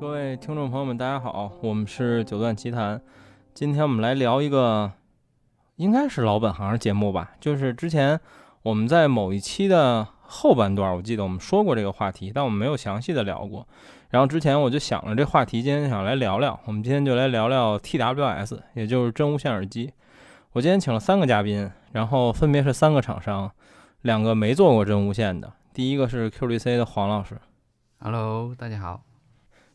各位听众朋友们，大家好，我们是九段奇谈。今天我们来聊一个，应该是老本行节目吧，就是之前我们在某一期的后半段，我记得我们说过这个话题，但我们没有详细的聊过。然后之前我就想了这话题，今天想来聊聊。我们今天就来聊聊 TWS，也就是真无线耳机。我今天请了三个嘉宾，然后分别是三个厂商，两个没做过真无线的。第一个是 QDC 的黄老师，Hello，大家好。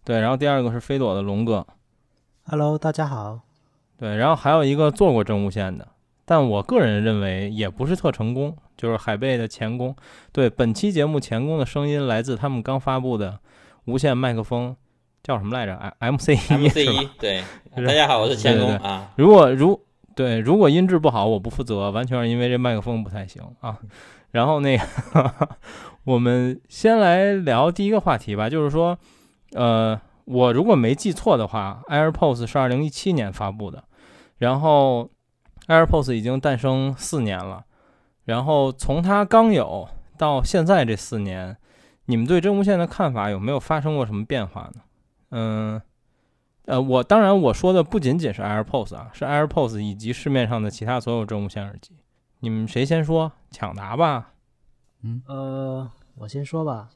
对，然后第二个是飞朵的龙哥，Hello，大家好。对，然后还有一个做过真无线的，但我个人认为也不是特成功，就是海贝的前工。对，本期节目前工的声音来自他们刚发布的无线麦克风，叫什么来着？M C 一，M C 一。对，大家好，我是前工啊。如果如对，如果音质不好，我不负责，完全是因为这麦克风不太行啊。然后那个，我们先来聊第一个话题吧，就是说。呃，我如果没记错的话，AirPods 是二零一七年发布的，然后 AirPods 已经诞生四年了，然后从它刚有到现在这四年，你们对真无线的看法有没有发生过什么变化呢？嗯，呃，我当然我说的不仅仅是 AirPods 啊，是 AirPods 以及市面上的其他所有真无线耳机。你们谁先说？抢答吧。嗯，呃，我先说吧。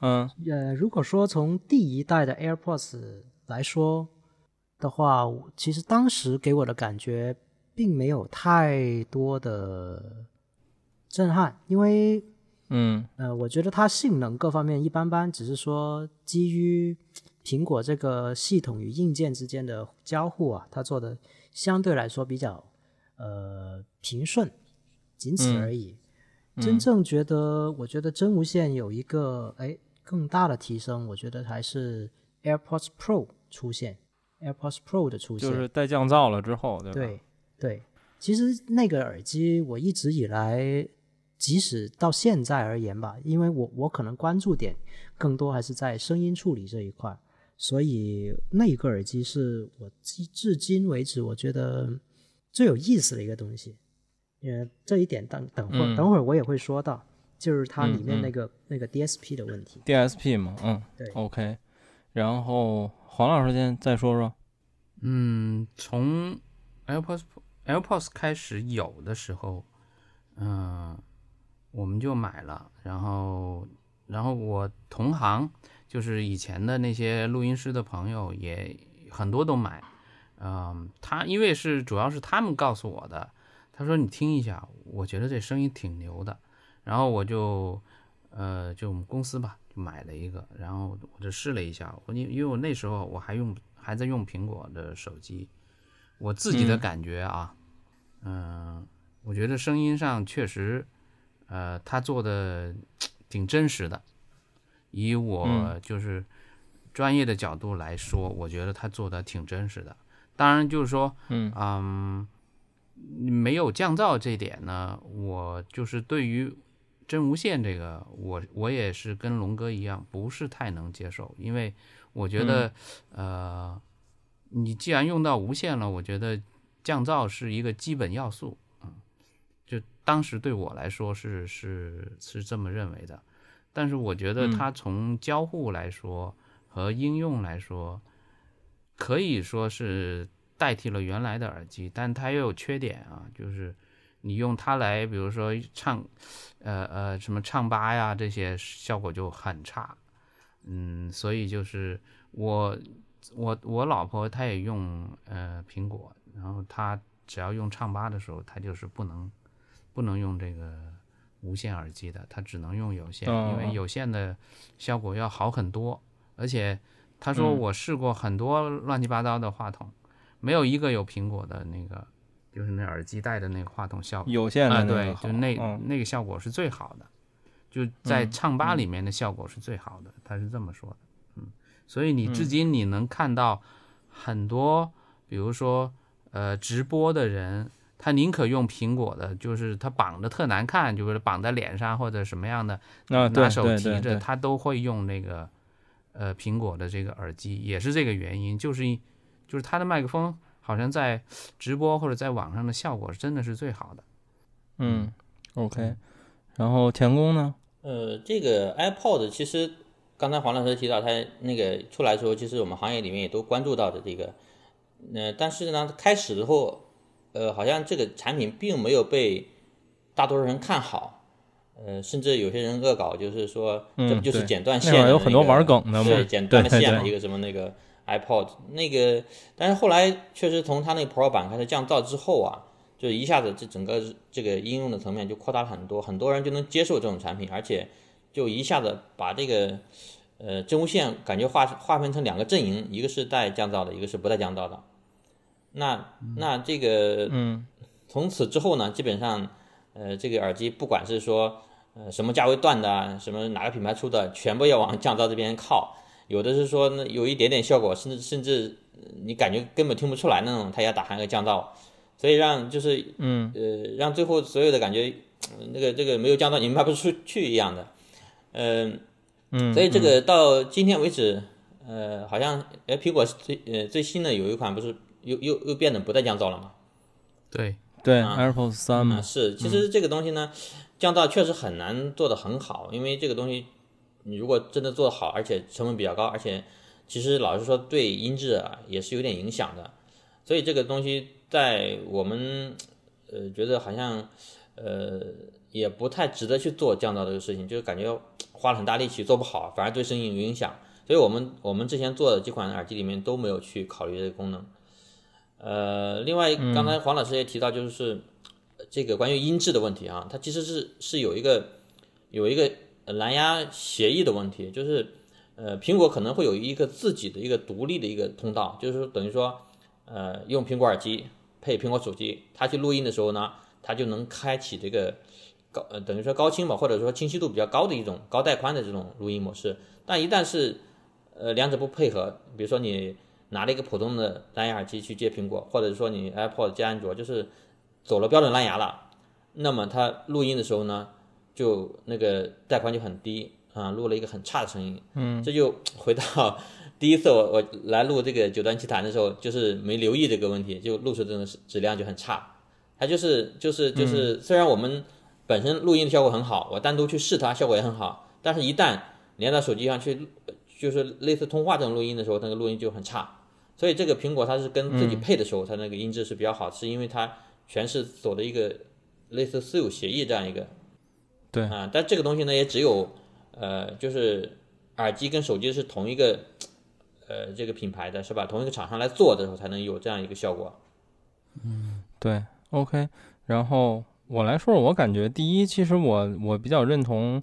嗯，呃，如果说从第一代的 AirPods 来说的话，其实当时给我的感觉并没有太多的震撼，因为，嗯，呃，我觉得它性能各方面一般般，只是说基于苹果这个系统与硬件之间的交互啊，它做的相对来说比较呃平顺，仅此而已。真正觉得，我觉得真无线有一个哎。更大的提升，我觉得还是 AirPods Pro 出现，AirPods Pro 的出现，就是带降噪了之后，对吧？对对，其实那个耳机我一直以来，即使到现在而言吧，因为我我可能关注点更多还是在声音处理这一块，所以那一个耳机是我至至今为止我觉得最有意思的一个东西。呃，这一点等等会儿等会儿我也会说到。就是它里面那个那个 DSP 的问题，DSP 嘛，嗯，对，OK。然后黄老师先再说说，嗯，从 AirPods AirPods 开始有的时候，嗯，我们就买了，然后然后我同行就是以前的那些录音师的朋友也很多都买，嗯，他因为是主要是他们告诉我的，他说你听一下，我觉得这声音挺牛的。然后我就，呃，就我们公司吧，就买了一个，然后我就试了一下。我因因为我那时候我还用还在用苹果的手机，我自己的感觉啊，嗯，我觉得声音上确实，呃，他做的挺真实的。以我就是专业的角度来说，我觉得他做的挺真实的。当然就是说，嗯嗯，没有降噪这点呢，我就是对于。真无线这个，我我也是跟龙哥一样，不是太能接受，因为我觉得，呃，你既然用到无线了，我觉得降噪是一个基本要素，嗯，就当时对我来说是是是这么认为的，但是我觉得它从交互来说和应用来说，可以说是代替了原来的耳机，但它又有缺点啊，就是。你用它来，比如说唱，呃呃，什么唱吧呀，这些效果就很差，嗯，所以就是我我我老婆她也用呃苹果，然后她只要用唱吧的时候，她就是不能不能用这个无线耳机的，她只能用有线，因为有线的效果要好很多，而且她说我试过很多乱七八糟的话筒，没有一个有苹果的那个。就是那耳机带的那个话筒效果，有线的对，就那那个效果是最好的，就在唱吧里面的效果是最好的，他是这么说的，嗯，所以你至今你能看到很多，比如说呃直播的人，他宁可用苹果的，就是他绑的特难看，就是绑在脸上或者什么样的，拿手提着，他都会用那个呃苹果的这个耳机，也是这个原因，就是就是他的麦克风。好像在直播或者在网上的效果真的是最好的。嗯，OK。然后田工呢？呃，这个 iPod 其实刚才黄老师提到他那个出来的时候，其实我们行业里面也都关注到的这个，呃，但是呢，开始之后，呃，好像这个产品并没有被大多数人看好，呃，甚至有些人恶搞，就是说这不就是剪断线的、有很多玩梗的嘛，剪断了线的一个什么那个 iPod 那个，但是后来确实从它那个 Pro 版开始降噪之后啊，就一下子这整个这个应用的层面就扩大了很多，很多人就能接受这种产品，而且。就一下子把这个，呃，真无线感觉划划分成两个阵营，一个是带降噪的，一个是不带降噪的。那那这个，嗯，从此之后呢，基本上，呃，这个耳机不管是说，呃，什么价位段的，什么哪个品牌出的，全部要往降噪这边靠。有的是说那有一点点效果，甚至甚至你感觉根本听不出来那种，它要打上个降噪，所以让就是，嗯，呃，让最后所有的感觉，那个这个没有降噪，你卖不出去一样的。嗯嗯，所以这个到今天为止，呃，好像哎，苹果最呃最新的有一款不是又又又变得不再降噪了吗？对对，AirPods 三嘛。是，其实这个东西呢，降噪确实很难做的很好，因为这个东西你如果真的做得好，而且成本比较高，而且其实老实说对音质啊也是有点影响的，所以这个东西在我们呃觉得好像呃。也不太值得去做降噪这个事情，就是感觉花了很大力气做不好，反而对声音有影响。所以我们我们之前做的几款耳机里面都没有去考虑这个功能。呃，另外刚才黄老师也提到，就是这个关于音质的问题啊，它其实是是有一个有一个蓝牙协议的问题，就是呃苹果可能会有一个自己的一个独立的一个通道，就是等于说呃用苹果耳机配苹果手机，它去录音的时候呢，它就能开启这个。高呃等于说高清吧，或者说清晰度比较高的一种高带宽的这种录音模式，但一旦是呃两者不配合，比如说你拿了一个普通的蓝牙耳机去接苹果，或者说你 AirPod 接安卓，就是走了标准蓝牙了，那么它录音的时候呢，就那个带宽就很低啊，录了一个很差的声音。嗯，这就回到 第一次我我来录这个九段奇谈的时候，就是没留意这个问题，就录出这种质量就很差。它就是就是就是虽然我们本身录音的效果很好，我单独去试它，效果也很好。但是，一旦连到手机上去，就是类似通话这种录音的时候，那个录音就很差。所以，这个苹果它是跟自己配的时候，它那个音质是比较好，是因为它全是走的一个类似私有协议这样一个。对啊，但这个东西呢，也只有呃，就是耳机跟手机是同一个呃这个品牌的是吧？同一个厂商来做的时候，才能有这样一个效果。嗯，对，OK，然后。我来说说，我感觉第一，其实我我比较认同，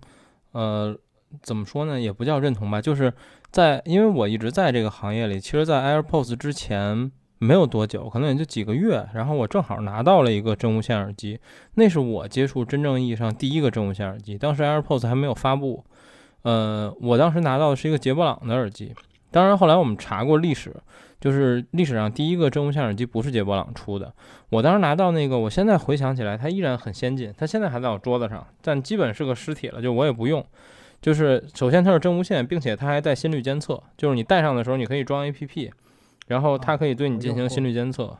呃，怎么说呢，也不叫认同吧，就是在，因为我一直在这个行业里，其实，在 AirPods 之前没有多久，可能也就几个月，然后我正好拿到了一个真无线耳机，那是我接触真正意义上第一个真无线耳机，当时 AirPods 还没有发布，呃，我当时拿到的是一个杰波朗的耳机，当然后来我们查过历史。就是历史上第一个真无线耳机不是杰波朗出的，我当时拿到那个，我现在回想起来，它依然很先进，它现在还在我桌子上，但基本是个尸体了，就我也不用。就是首先它是真无线，并且它还带心率监测，就是你戴上的时候你可以装 APP，然后它可以对你进行心率监测。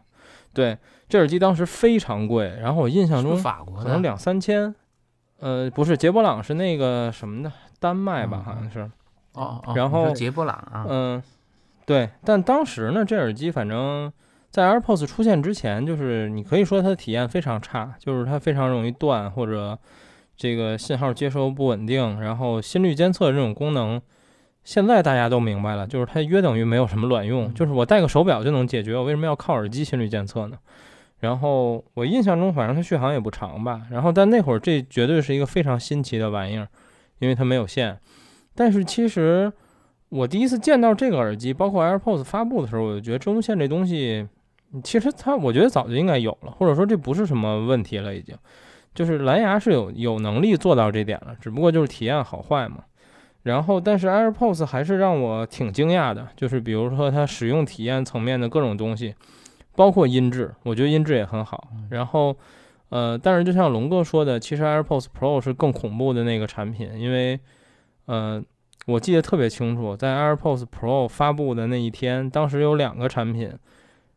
对，这耳机当时非常贵，然后我印象中可能两三千，呃，不是杰波朗是那个什么的，丹麦吧，好像是。哦哦。然后杰波朗啊。嗯。对，但当时呢，这耳机反正在 AirPods 出现之前，就是你可以说它的体验非常差，就是它非常容易断，或者这个信号接收不稳定。然后心率监测这种功能，现在大家都明白了，就是它约等于没有什么卵用，就是我戴个手表就能解决，我为什么要靠耳机心率监测呢？然后我印象中，反正它续航也不长吧。然后但那会儿这绝对是一个非常新奇的玩意儿，因为它没有线。但是其实。我第一次见到这个耳机，包括 AirPods 发布的时候，我就觉得真无线这东西，其实它我觉得早就应该有了，或者说这不是什么问题了，已经，就是蓝牙是有有能力做到这点了，只不过就是体验好坏嘛。然后，但是 AirPods 还是让我挺惊讶的，就是比如说它使用体验层面的各种东西，包括音质，我觉得音质也很好。然后，呃，但是就像龙哥说的，其实 AirPods Pro 是更恐怖的那个产品，因为，呃。我记得特别清楚，在 AirPods Pro 发布的那一天，当时有两个产品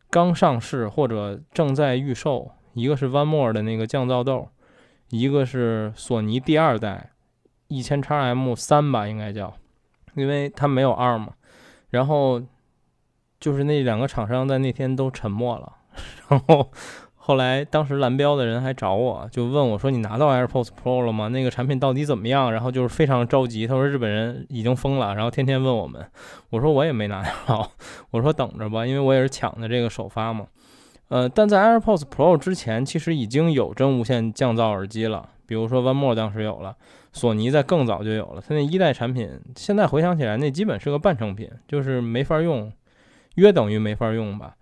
刚上市或者正在预售，一个是 One More 的那个降噪豆，一个是索尼第二代一千 x M 三吧，应该叫。因为它没有 ARM，然后就是那两个厂商在那天都沉默了，然后后来当时蓝标的人还找我，就问我说：“你拿到 AirPods Pro 了吗？那个产品到底怎么样？”然后就是非常着急，他说日本人已经疯了，然后天天问我们。我说我也没拿到，我说等着吧，因为我也是抢的这个首发嘛。呃，但在 AirPods Pro 之前，其实已经有真无线降噪耳机了，比如说 One More 当时有了。索尼在更早就有了，它那一代产品，现在回想起来，那基本是个半成品，就是没法用，约等于没法用吧。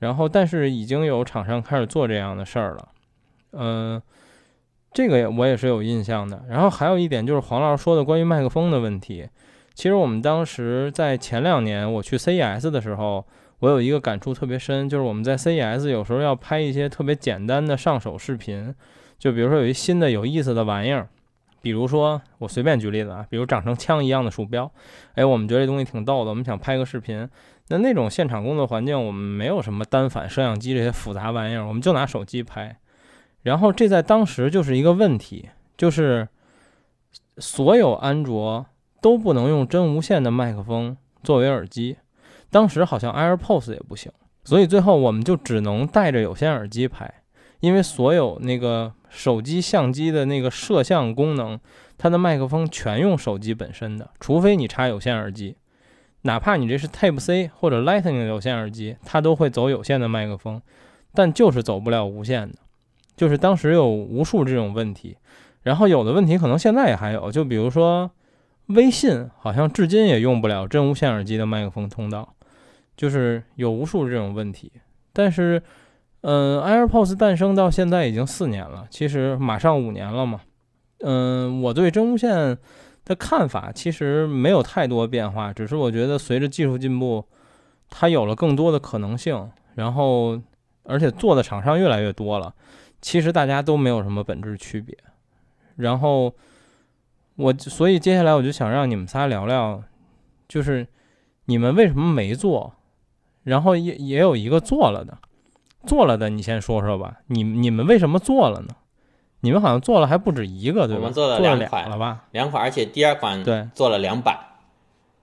然后，但是已经有厂商开始做这样的事儿了，嗯，这个我也是有印象的。然后还有一点就是黄老师说的关于麦克风的问题，其实我们当时在前两年我去 CES 的时候，我有一个感触特别深，就是我们在 CES 有时候要拍一些特别简单的上手视频，就比如说有一新的有意思的玩意儿。比如说，我随便举例子啊，比如长成枪一样的鼠标，哎，我们觉得这东西挺逗的，我们想拍个视频。那那种现场工作环境，我们没有什么单反、摄像机这些复杂玩意儿，我们就拿手机拍。然后这在当时就是一个问题，就是所有安卓都不能用真无线的麦克风作为耳机。当时好像 AirPods 也不行，所以最后我们就只能带着有线耳机拍，因为所有那个。手机相机的那个摄像功能，它的麦克风全用手机本身的，除非你插有线耳机，哪怕你这是 Type C 或者 Lightning 有线耳机，它都会走有线的麦克风，但就是走不了无线的。就是当时有无数这种问题，然后有的问题可能现在也还有，就比如说微信好像至今也用不了真无线耳机的麦克风通道，就是有无数这种问题，但是。嗯，AirPods 诞生到现在已经四年了，其实马上五年了嘛。嗯，我对真无线的看法其实没有太多变化，只是我觉得随着技术进步，它有了更多的可能性，然后而且做的厂商越来越多了，其实大家都没有什么本质区别。然后我所以接下来我就想让你们仨聊聊，就是你们为什么没做，然后也也有一个做了的。做了的，你先说说吧。你你们为什么做了呢？你们好像做了还不止一个，对吧？我们做了两款了吧？两款，而且第二款对做了两版。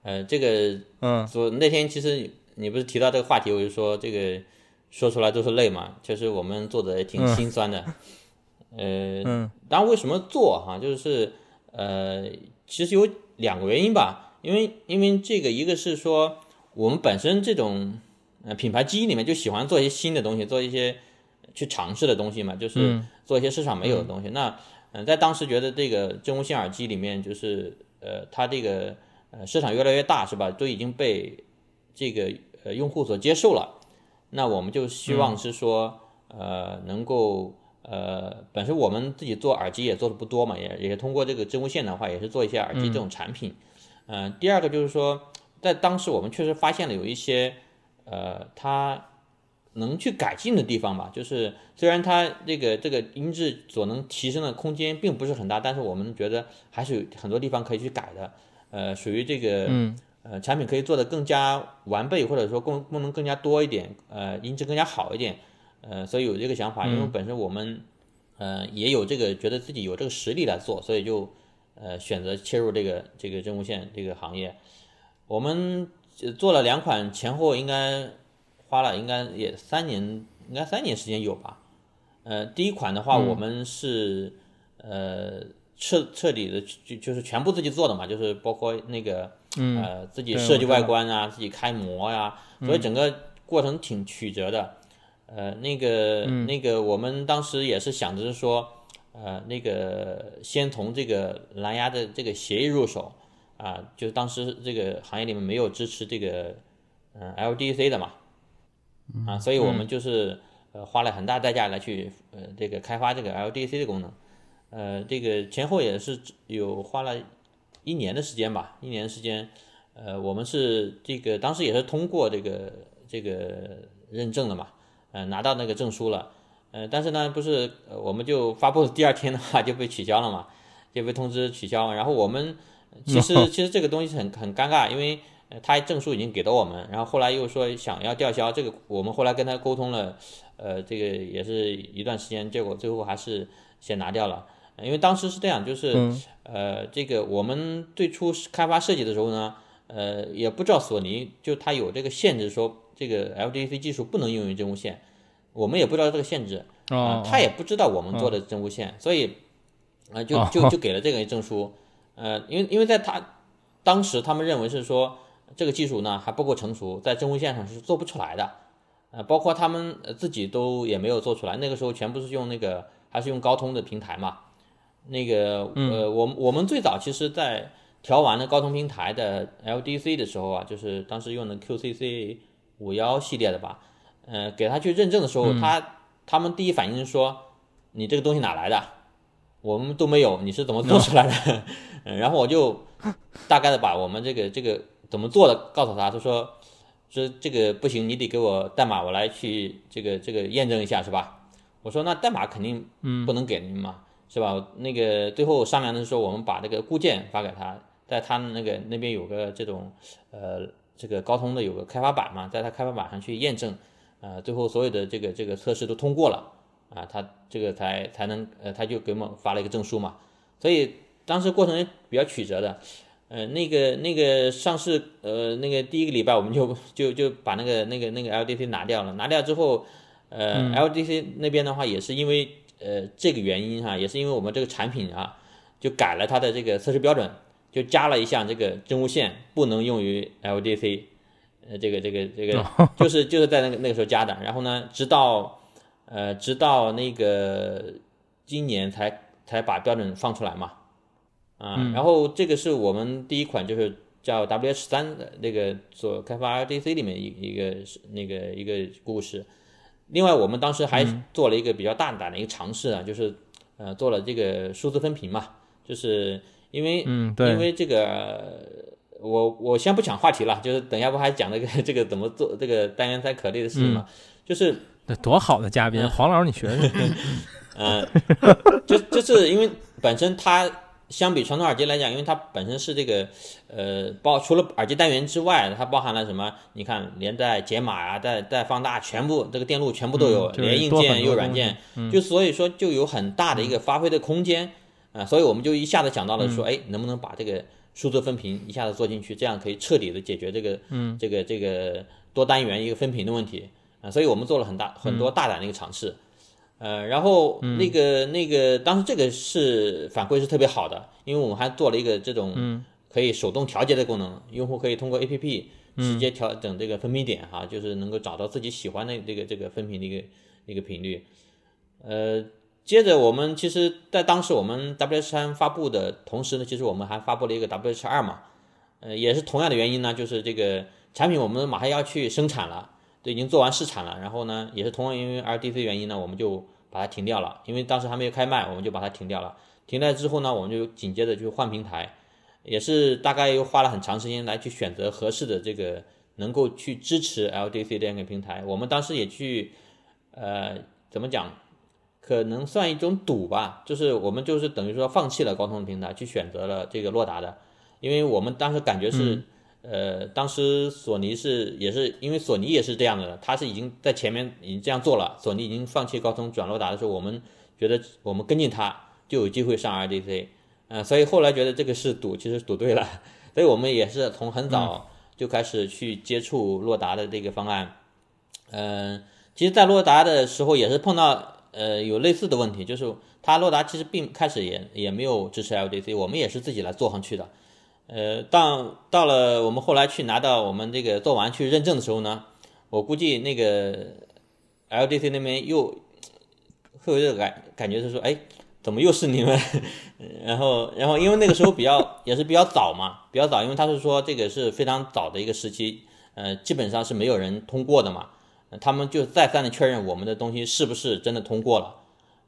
呃，这个嗯，说那天其实你不是提到这个话题，我就说这个说出来都是泪嘛。其实我们做的也挺心酸的。呃，嗯，当然为什么做哈，就是呃，其实有两个原因吧。因为因为这个一个是说我们本身这种。呃，品牌基因里面就喜欢做一些新的东西，做一些去尝试的东西嘛，就是做一些市场没有的东西。那，嗯，在当时觉得这个真无线耳机里面，就是呃，它这个呃市场越来越大，是吧？都已经被这个呃用户所接受了。那我们就希望是说，呃，能够呃，本身我们自己做耳机也做的不多嘛，也也通过这个真无线的话，也是做一些耳机这种产品。嗯，第二个就是说，在当时我们确实发现了有一些。呃，它能去改进的地方吧，就是虽然它这个这个音质所能提升的空间并不是很大，但是我们觉得还是有很多地方可以去改的。呃，属于这个，呃，产品可以做的更加完备，或者说功功能更加多一点，呃，音质更加好一点。呃，所以有这个想法，因为本身我们，呃，也有这个觉得自己有这个实力来做，所以就，呃，选择切入这个这个真无线这个行业。我们。做了两款，前后应该花了应该也三年，应该三年时间有吧。呃，第一款的话，我们是呃彻彻底的就就是全部自己做的嘛，就是包括那个呃自己设计外观啊，自己开模呀，所以整个过程挺曲折的。呃，那个那个我们当时也是想着说，呃，那个先从这个蓝牙的这个协议入手。啊，就是当时这个行业里面没有支持这个，嗯，LDC 的嘛，啊，所以我们就是呃花了很大代价来去呃这个开发这个 LDC 的功能，呃，这个前后也是有花了一年的时间吧，一年时间，呃，我们是这个当时也是通过这个这个认证的嘛，呃，拿到那个证书了，呃，但是呢，不是我们就发布的第二天的话就被取消了嘛，就被通知取消，然后我们。其实其实这个东西很很尴尬，因为他证书已经给到我们，然后后来又说想要吊销，这个我们后来跟他沟通了，呃，这个也是一段时间，结果最后还是先拿掉了，因为当时是这样，就是呃，这个我们最初开发设计的时候呢，呃，也不知道索尼就它有这个限制，说这个 LDC 技术不能用于真无线，我们也不知道这个限制，啊、哦，他也不知道我们做的真无线，所以，啊、就哦就 就给了这个证书，呃，因为因为在他当时他们认为是说这个技术呢还不够成熟，在真无线上是做不出来的，呃，包括他们呃自己都也没有做出来，那个时候全部是用那个还是用高通的平台嘛，那个呃，我们我们最早其实在调完了高通平台的 LDC 的时候啊，就是当时用的 QCC 五幺系列的吧，呃，给他去认证的时候，他他们第一反应是说你这个东西哪来的？我们都没有，你是怎么做出来的？嗯，然后我就大概的把我们这个这个怎么做的告诉他，他说说这个不行，你得给我代码，我来去这个这个验证一下，是吧？我说那代码肯定不能给您嘛，是吧？那个最后商量的时候，我们把这个固件发给他，在他那个那边有个这种呃这个高通的有个开发板嘛，在他开发板上去验证，呃，最后所有的这个这个测试都通过了啊，他这个才才能呃他就给我们发了一个证书嘛，所以当时过程比较曲折的。呃，那个那个上市，呃，那个第一个礼拜我们就 就就把那个那个那个 LDC 拿掉了，拿掉之后，呃、l d c 那边的话也是因为呃这个原因哈、也是因为我们这个产品啊，就改了它的这个测试标准，就加了一项这个真无线不能用于 LDC，呃，这个这个这个 就是就是在那个那个时候加的，然后呢，直到呃直到那个今年才才把标准放出来嘛，啊，然后这个是我们第一款就是叫 WH 三的那个做开发 RDC 里面一一个那个一个故事。另外，我们当时还做了一个比较大胆的一个尝试啊，就是呃做了这个数字分屏嘛，就是因为嗯，因，为这个呃我我先不讲话题了，就是等一下不还讲那个 这个怎么做这个单元三可类的事情嘛，就是那多好的嘉宾，黄老师你学学，嗯，就就是因为本身它相比传统耳机来讲，因为它本身是这个呃包除了耳机单元之外，它包含了什么？你看连带解码啊，带带放大，全部这个电路全部都有，嗯连硬件又软件，就所以说就有很大的一个发挥的空间啊、所以我们就一下子想到了说，哎，能不能把这个数字分屏一下子做进去，这样可以彻底的解决这个嗯。这个这个多单元一个分屏的问题。啊、所以我们做了很大很多大胆的一个尝试。呃，然后那个、那个，当时这个是反馈是特别好的，因为我们还做了一个这种可以手动调节的功能，用户可以通过 APP 直接调整这个分频点哈，就是能够找到自己喜欢的这个这个分频的一个一个频率。呃，接着我们其实，在当时我们 WH 三发布的同时呢，其实我们还发布了一个 WH 二嘛，呃，也是同样的原因呢，就是这个产品我们马上要去生产了。都已经做完试产了，然后呢，也是同样因为 RDC 原因呢，我们就把它停掉了，因为当时还没有开卖，我们就把它停掉了。停掉之后呢，我们就紧接着就换平台，也是大概又花了很长时间来去选择合适的这个能够去支持 LDC 这样一个平台。我们当时也去，呃，怎么讲，可能算一种赌吧，就是我们就是等于说放弃了高通的平台，去选择了这个洛达的，因为我们当时感觉是。呃，当时索尼是也是因为索尼也是这样的，它是已经在前面已经这样做了，索尼已经放弃高通转洛达的时候，我们觉得我们跟进它就有机会上 RDC，呃，所以后来觉得这个是赌，其实赌对了，所以我们也是从很早就开始去接触洛达的这个方案，嗯、其实，在洛达的时候也是碰到呃有类似的问题，就是它洛达其实并开始也也没有支持 LDC，我们也是自己来做上去的。呃，到到了我们后来去拿到我们这个做完去认证的时候呢，我估计那个 LDC 那边又会有这个感感觉是说，哎，怎么又是你们？然后然后因为那个时候比较也是比较早嘛，比较早，因为他是说这个是非常早的一个时期，呃，基本上是没有人通过的嘛，他们就再三的确认我们的东西是不是真的通过了，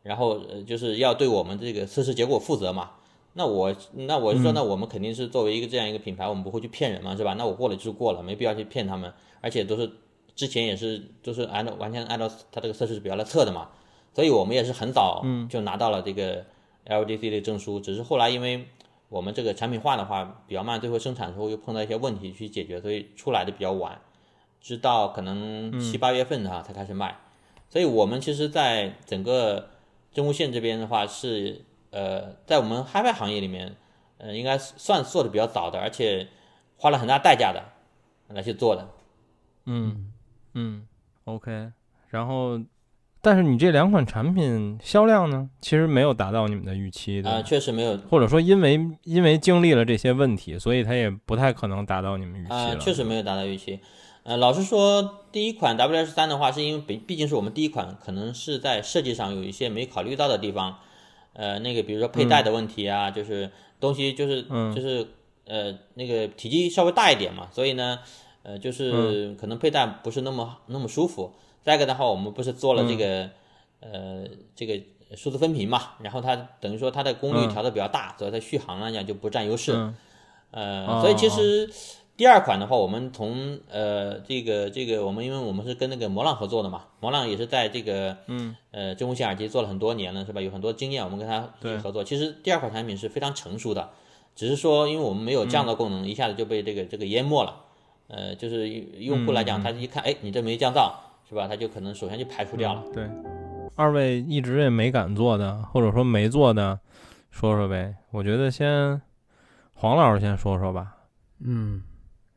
然后呃就是要对我们这个测试结果负责嘛。那我那我就说，那我们肯定是作为一个这样一个品牌，我们不会去骗人嘛，是吧？那我过了就是过了，没必要去骗他们，而且都是之前也是都是按照完全按照它这个测试指标来测的嘛，所以我们也是很早就拿到了这个 LDC 的证书，只是后来因为我们这个产品化的话比较慢，最后生产的时候又碰到一些问题去解决，所以出来的比较晚，直到可能七八月份哈才开始卖，所以我们其实在整个真无线这边的话是。呃，在我们 HiFi 行业里面，呃，应该算做的比较早的，而且，花了很大代价的来去做的。嗯嗯，OK，然后。但是你这两款产品销量呢，其实没有达到你们的预期的啊，确实没有，或者说因为因为经历了这些问题，所以它也不太可能达到你们预期啊，确实没有达到预期。呃，老实说，第一款 WS 三的话，是因为毕毕竟是我们第一款，可能是在设计上有一些没考虑到的地方。呃，那个比如说佩戴的问题啊，就是东西就是就是呃那个体积稍微大一点嘛，所以呢，呃就是可能佩戴不是那么那么舒服。再一个的话，我们不是做了这个，呃，这个数字分屏嘛，然后它等于说它的功率调的比较大，所以它续航来讲就不占优势。呃，所以其实第二款的话，我们从呃这个这个我们因为我们是跟那个魔浪合作的嘛，魔浪也是在这个嗯呃真无线耳机做了很多年了，是吧？有很多经验，我们跟他合作。其实第二款产品是非常成熟的，只是说因为我们没有降噪功能，一下子就被这个这个淹没了。呃，就是用户来讲，他一看，哎，你这没降噪。是吧？他就可能首先就排除掉了。对，二位一直也没敢做的，或者说没做的，说说呗。我觉得先黄老师先说说吧。嗯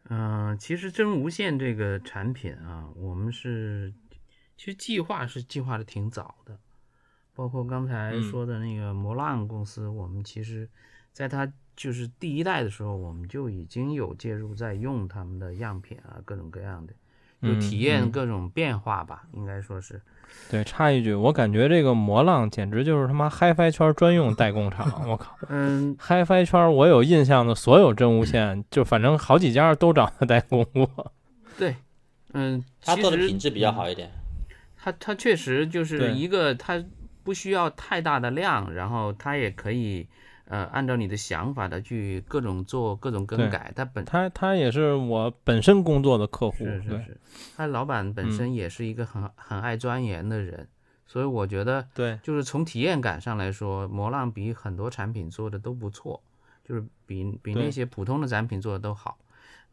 嗯，其实真无线这个产品啊，我们是其实计划是计划的挺早的，包括刚才说的那个摩浪公司，我们其实在它就是第一代的时候，我们就已经有介入在用他们的样品啊，各种各样的。就体验各种变化吧，应该说是。对，插一句，我感觉这个魔浪简直就是他妈 HiFi 圈专用代工厂。我靠，嗯，HiFi 圈我有印象的所有真无线，就反正好几家都找他代工过。对，嗯，他做的品质比较好一点。他他确实就是一个，他不需要太大的量，然后他也可以。呃，按照你的想法的去各种做各种更改，他本他他也是我本身工作的客户，是是是，他老板本身也是一个很很爱钻研的人，所以我觉得对，就是从体验感上来说，魔浪比很多产品做的都不错，就是比比那些普通的展品做的都好。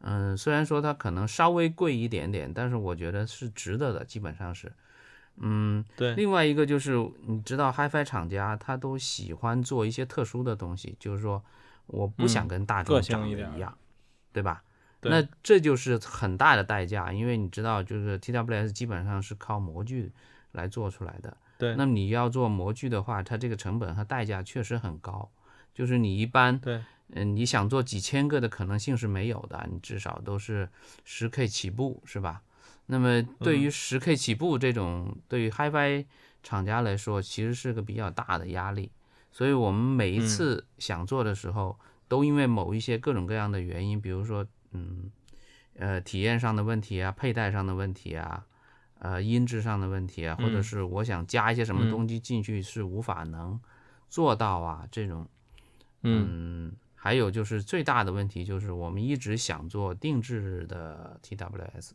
嗯，虽然说它可能稍微贵一点点，但是我觉得是值得的，基本上是。嗯，对。另外一个就是，你知道，HiFi 厂家他都喜欢做一些特殊的东西，就是说，我不想跟大众长得一样，对吧？那这就是很大的代价，因为你知道，就是 TWS 基本上是靠模具来做出来的。对。那你要做模具的话，它这个成本和代价确实很高。就是你一般，对，嗯，你想做几千个的可能性是没有的，你至少都是十 K 起步，是吧？那么对于十 K 起步这种，对于 HiFi 厂家来说，其实是个比较大的压力。所以我们每一次想做的时候，都因为某一些各种各样的原因，比如说，嗯，呃，体验上的问题啊，佩戴上的问题啊，呃，音质上的问题啊，或者是我想加一些什么东西进去是无法能做到啊，这种，嗯，还有就是最大的问题就是我们一直想做定制的 TWS。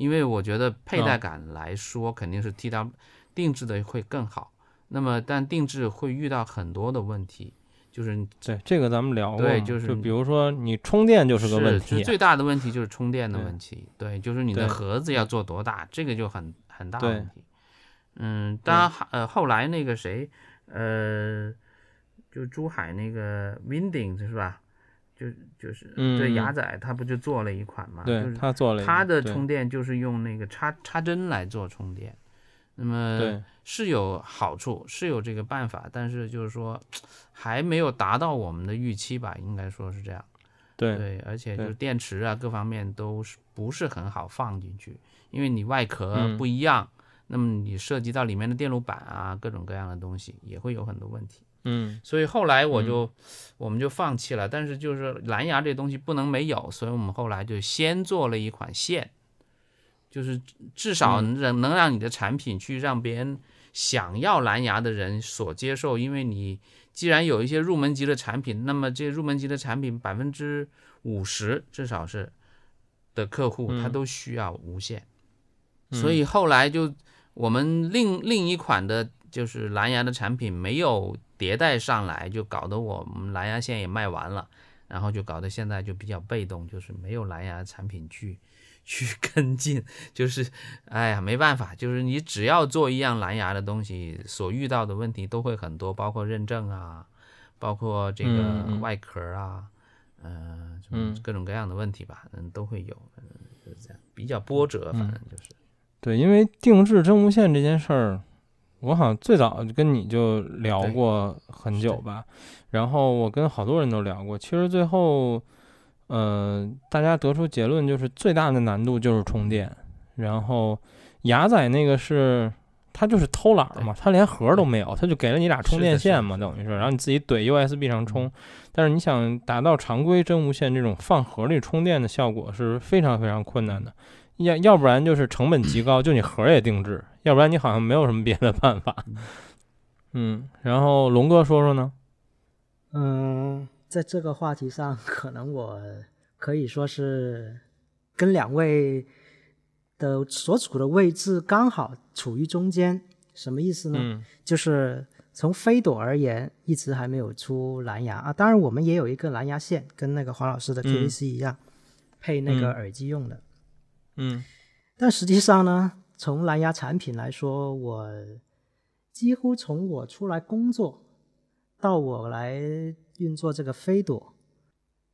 因为我觉得佩戴感来说，肯定是 T W 定制的会更好。那么，但定制会遇到很多的问题，就是对这个咱们聊过，对，就是就比如说你充电就是个问题，最大的问题就是充电的问题。对，就是你的盒子要做多大，这个就很很大问题。嗯，当然，呃，后来那个谁，呃，就珠海那个 Winding 是吧？就就是对雅仔他不就做了一款嘛？对，他做了。他的充电就是用那个插插针来做充电，那么是有好处，是有这个办法，但是就是说还没有达到我们的预期吧，应该说是这样。对对，而且就是电池啊各方面都是不是很好放进去，因为你外壳不一样，那么你涉及到里面的电路板啊各种各样的东西也会有很多问题。嗯，所以后来我就，我们就放弃了。但是就是蓝牙这东西不能没有，所以我们后来就先做了一款线，就是至少能能让你的产品去让别人想要蓝牙的人所接受。因为你既然有一些入门级的产品，那么这入门级的产品百分之五十至少是的客户他都需要无线，所以后来就我们另另一款的就是蓝牙的产品没有。迭代上来就搞得我们蓝牙线也卖完了，然后就搞得现在就比较被动，就是没有蓝牙产品去去跟进，就是哎呀没办法，就是你只要做一样蓝牙的东西，所遇到的问题都会很多，包括认证啊，包括这个外壳啊，呃，什嗯。么各种各样的问题吧，嗯，都会有，嗯，就是这样，比较波折，反正就是，对，因为定制真无线这件事儿，我好像最早就跟你就聊过很久吧，然后我跟好多人都聊过，其实最后，呃，大家得出结论就是最大的难度就是充电，然后雅仔那个是。他就是偷懒儿嘛，他连盒儿都没有，他就给了你俩充电线嘛，等于是，然后你自己怼 USB 上充。但是你想达到常规真无线这种放盒里充电的效果是非常非常困难的，要要不然就是成本极高，就你盒儿也定制，要不然你好像没有什么别的办法。嗯，然后龙哥说说呢？嗯，在这个话题上，可能我可以说是跟两位的所处的位置刚好处于中间。什么意思呢？嗯就是从飞朵而言，一直还没有出蓝牙啊。当然，我们也有一个蓝牙线，跟那个黄老师的 T V C 一样，配那个嗯耳机用的。嗯但实际上呢，从蓝牙产品来说，我几乎从我出来工作到我来运作这个飞朵，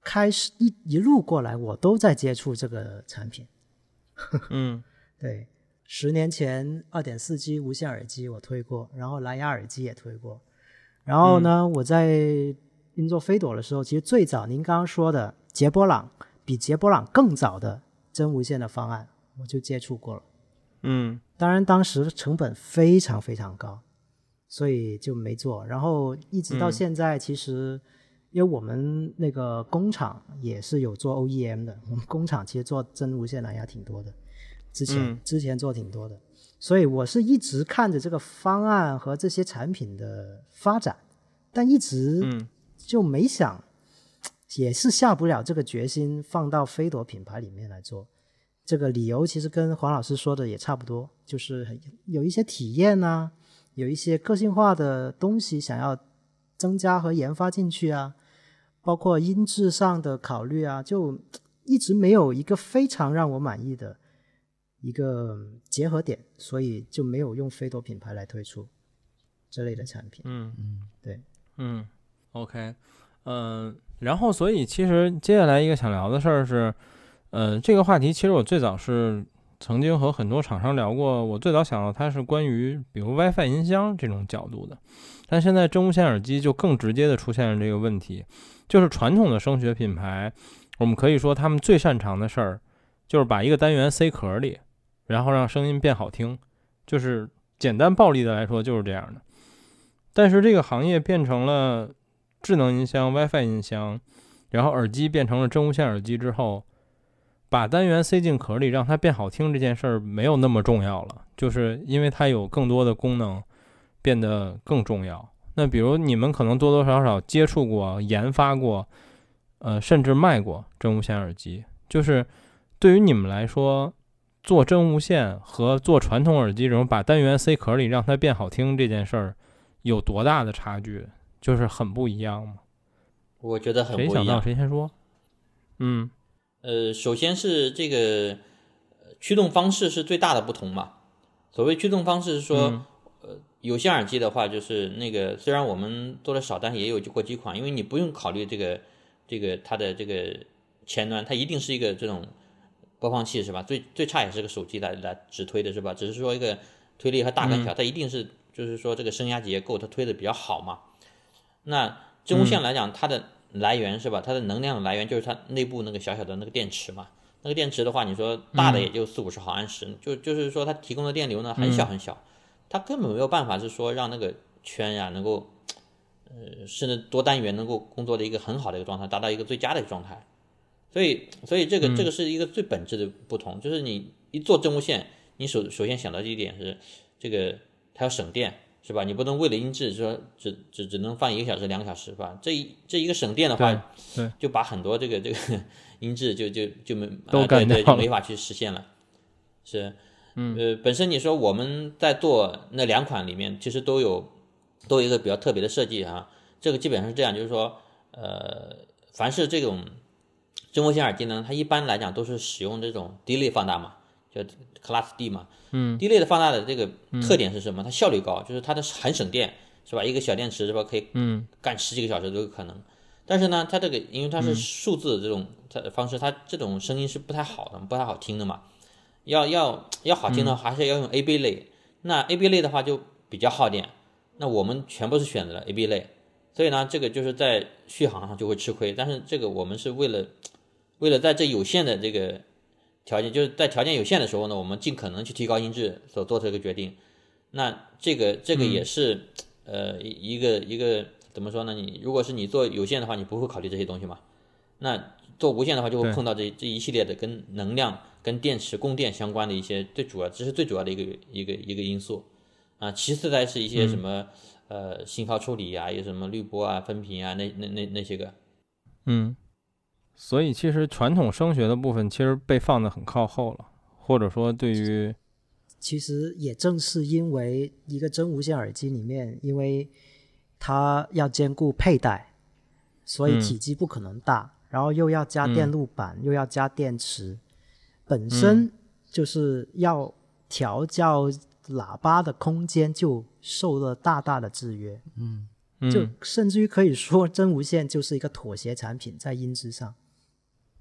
开始一一路过来，我都在接触这个产品。嗯 对，十年前二点四 G 无线耳机我推过，然后蓝牙耳机也推过。然后呢，我在运作飞朵的时候，其实最早您刚刚说的捷波朗，比捷波朗更早的真无线的方案，我就接触过了。嗯。当然，当时成本非常非常高，所以就没做。然后一直到嗯。现在，其实因为我们那个工厂也是有做 OEM 的，我们工厂其实做真无线蓝牙挺多的，之前、嗯。之前做挺多的，所以我是一直看着这个方案和这些产品的发展，但一直嗯。就没想，也是下不了这个决心放到飞朵品牌里面来做。这个理由其实跟黄老师说的也差不多，就是有一些体验呐、有一些个性化的东西想要增加和研发进去啊，包括音质上的考虑啊，就一直没有一个非常让我满意的一个结合点，所以就没有用飞朵品牌来推出这类的产品。嗯对，嗯，OK，嗯、然后所以其实接下来一个想聊的事儿是，呃，这个话题其实我最早是曾经和很多厂商聊过，我最早想到它是关于比如 WiFi 音箱这种角度的，但现在真无线耳机就更直接的出现了这个问题，就是传统的声学品牌，我们可以说他们最擅长的事儿就是把一个单元塞壳里，然后让声音变好听，就是简单暴力的来说就是这样的。但是这个行业变成了智能音箱、WiFi 音箱，然后耳机变成了真无线耳机之后，把单元塞进壳里让它变好听这件事儿没有那么重要了，就是因为它有更多的功能变得更重要。那比如你们可能多多少少接触过、研发过，呃，甚至卖过真无线耳机，就是对于你们来说，做真无线和做传统耳机这种把单元塞壳里让它变好听这件事儿。有多大的差距？就是很不一样嘛？我觉得很不一样。谁先说？嗯呃，首先是这个呃驱动方式是最大的不同嘛。所谓驱动方式是说，嗯有线耳机的话，就是那个虽然我们做的少，但是也有过几款，因为你不用考虑这个这个它的这个前端，它一定是一个这种播放器是吧？最最差也是个手机来来直推的是吧？只是说一个推力和大跟小，它一定是就是说这个声压结构它推的比较好嘛。那真无线来讲，它的来源是吧？它的能量的来源就是它内部那个小小的那个电池嘛。那个电池的话，你说大的也就四五十毫安时，就就是说它提供的电流呢很小很小，它根本没有办法是说让那个圈呀、能够，呃，甚至多单元能够工作的一个很好的一个状态，达到一个最佳的一个状态。所以，所以这个这个是一个最本质的不同，就是你一做真无线，你首首先想到这一点是这个它要省电。是吧？你不能为了音质说只只只能放一个小时、两个小时，是吧？这一这一个省电的话，对对就把很多这个这个 音质就就就没对对干掉了就没法去实现了。是，嗯呃，本身你说我们在做那两款里面，其实都有都有一个比较特别的设计啊。这个基本上是这样，就是说，呃，凡是这种真无线耳机呢，它一般来讲都是使用这种低类放大嘛，叫 Class D 嘛。嗯，，D 类的放大的这个特点是什么？它效率高，就是它的很省电，是吧？一个小电池是吧，可以嗯干十几个小时都有可能。但是呢，它这个因为它是嗯数字这种方式，它这种声音是不太好的，不太好听的嘛。要要要好听的话，还是要用 A B 类。那 A B 类的话就比较耗电，那我们全部是选择了 A B 类，所以呢，这个就是在续航上就会吃亏。但是这个我们是为了为了在这有限的这个条件，就是在条件有限的时候呢，我们尽可能去提高音质所做出一个决定。那这个这个也是、呃一一个一个怎么说呢？你如果是你做有线的话，你不会考虑这些东西嘛？那做无线的话，就会碰到这这一系列的跟能量、跟电池供电相关的一些最主要，这是最主要的一个一个一个因素啊。其次才是一些什么、呃信号处理啊，有什么滤波啊、分频啊，那那那那些个。嗯，所以其实传统声学的部分其实被放得很靠后了，或者说对于其实也正是因为一个真无线耳机里面，因为它要兼顾佩戴，所以嗯。体积不可能大，然后又要加电嗯。路板，又要加电池，本身就是要调教喇叭的空间就受了大大的制约，嗯。就嗯甚至于可以说真无线就是一个妥协产品在音质上。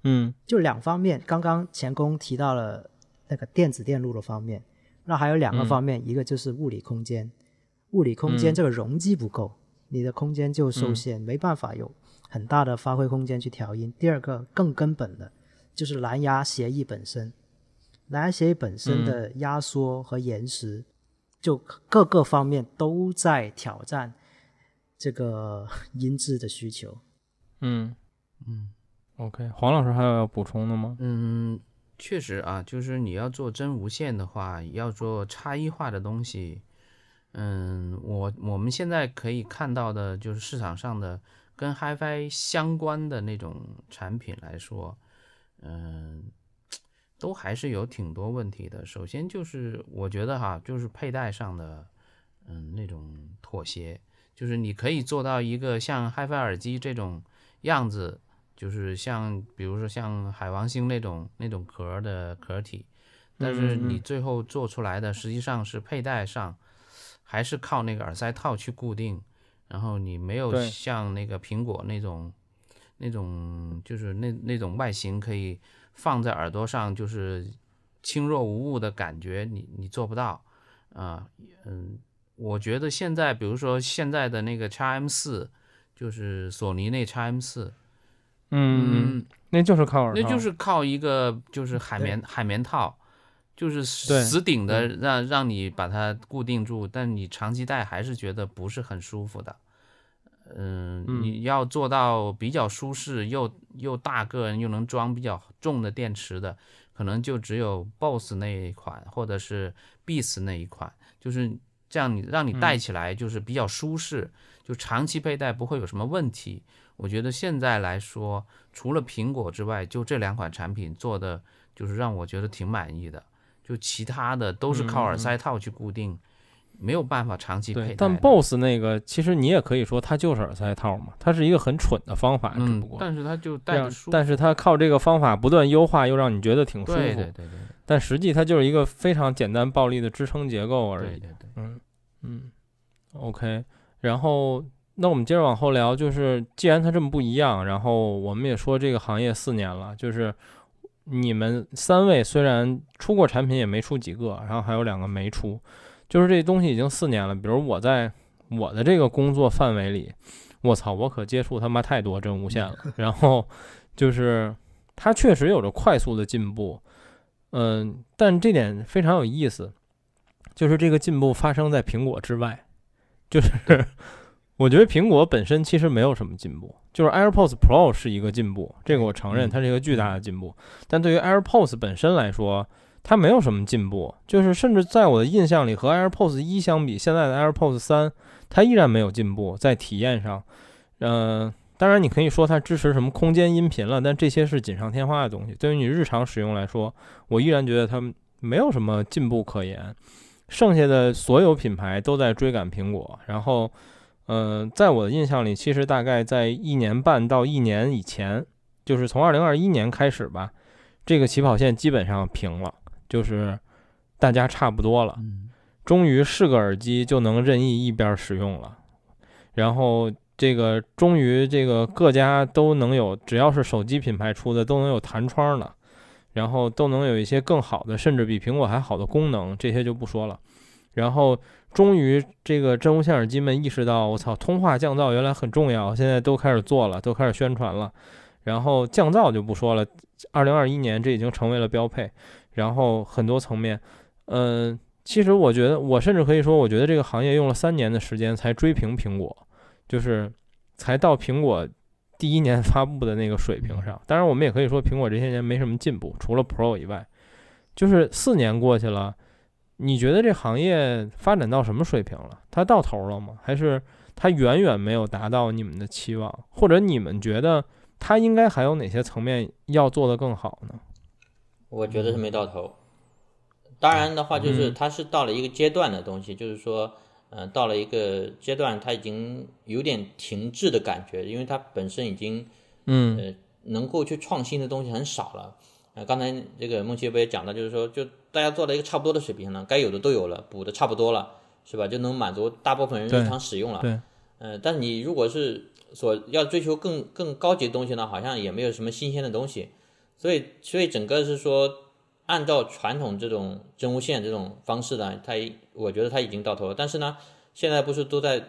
嗯。就两方面，刚刚钱工提到了那个电子电路的方面，那还有两个嗯。方面，一个就是物理空间，物理空间嗯。这个容积不够，你的空间就受限，没办法有很大的发挥空间去调音。第二个更根本的就是蓝牙协议本身，蓝牙协议本身嗯。的压缩和延时，就各个方面都在挑战这个 音质的需求。嗯。嗯，OK，黄老师还有要补充的吗？嗯，确实啊，就是你要做真无线的话，要做差异化的东西。嗯，我我们现在可以看到的，就是市场上的跟 HiFi 相关的那种产品来说，嗯，都还是有挺多问题的。首先就是我觉得哈，就是佩戴上的，嗯，那种妥协，就是你可以做到一个像 HiFi 耳机这种样子，就是像比如说像海王星那种那种壳的壳体，但是你最后做出来的实际上是佩戴上还是靠那个耳塞套去固定，然后你没有像那个苹果那种那种就是那那种外形可以放在耳朵上就是轻若无物的感觉，你你做不到。啊，嗯，我觉得现在比如说现在的那个 x M 四，就是索尼那 x M 四，嗯嗯，那就是靠耳套，那就是靠一个就是海绵海绵套，就是对死顶的让让你把它固定住，但你长期戴还是觉得不是很舒服的。嗯，嗯。你要做到比较舒适又又大个又能装比较重的电池的，可能就只有 BOSS 那一款或者是 Beats 那一款，就是这样你让你戴起来就是比较舒适，就长期佩戴不会有什么问题。我觉得现在来说，除了苹果之外，就这两款产品做的就是让我觉得挺满意的，就其他的都是靠耳塞套去固定，没有办法长期佩戴但 BOSS 那个其实你也可以说它就是耳塞套嘛，它是一个很蠢的方法，只嗯不，过但是它就戴着舒服。但是它靠这个方法不断优化，又让你觉得挺舒服。对对对对但实际它就是一个非常简单暴力的支撑结构而已。对对对，嗯嗯，OK。然后那我们接着往后聊，就是既然它这么不一样，然后我们也说这个行业四年了，就是你们三位虽然出过产品也没出几个，然后还有两个没出，就是这东西已经四年了。比如我在我的这个工作范围里，我操，我可接触他妈太多真无线了。然后就是它确实有着快速的进步，嗯，但这点非常有意思，就是这个进步发生在苹果之外，就是我觉得苹果本身其实没有什么进步，就是 AirPods Pro 是一个进步，这个我承认嗯它是一个巨大的进步，但对于 AirPods 本身来说，它没有什么进步，就是甚至在我的印象里和 AirPods 一相比，现在的 AirPods 三它依然没有进步，在体验上，嗯、当然你可以说它支持什么空间音频了，但这些是锦上添花的东西，对于你日常使用来说，我依然觉得它没有什么进步可言。剩下的所有品牌都在追赶苹果，然后，嗯、在我的印象里，其实大概在一年半到一年以前，就是从二零二一年开始吧，这个起跑线基本上平了，就是大家差不多了。嗯终于是个耳机就能任意一边使用了。然后这个终于这个各家都能有，只要是手机品牌出的都能有弹窗了，然后都能有一些更好的，甚至比苹果还好的功能，这些就不说了。然后终于这个真无线耳机们意识到，我操，通话降噪原来很重要，现在都开始做了，都开始宣传了。然后降噪就不说了，二零二一年这已经成为了标配。然后很多层面，嗯，其实我觉得，我甚至可以说，我觉得这个行业用了三年的时间才追平苹果。就是才到苹果第一年发布的那个水平上，当然我们也可以说苹果这些年没什么进步，除了 Pro 以外，就是四年过去了，你觉得这行业发展到什么水平了？它到头了吗？还是它远远没有达到你们的期望？或者你们觉得它应该还有哪些层面要做得更好呢？我觉得是没到头。当然的话，就是它是到了一个阶段的东西，就是说。嗯，到了一个阶段，它已经有点停滞的感觉，因为它本身已经，嗯，呃，能够去创新的东西很少了。呃，刚才这个孟奇不也讲到，就是说，就大家做了一个差不多的水平了，该有的都有了，补的差不多了，是吧？就能满足大部分人日常使用了。对。呃，但是你如果是所要追求更更高级的东西呢，好像也没有什么新鲜的东西。所以，所以整个是说。按照传统这种真无线这种方式呢，它我觉得它已经到头了。但是呢，现在不是都在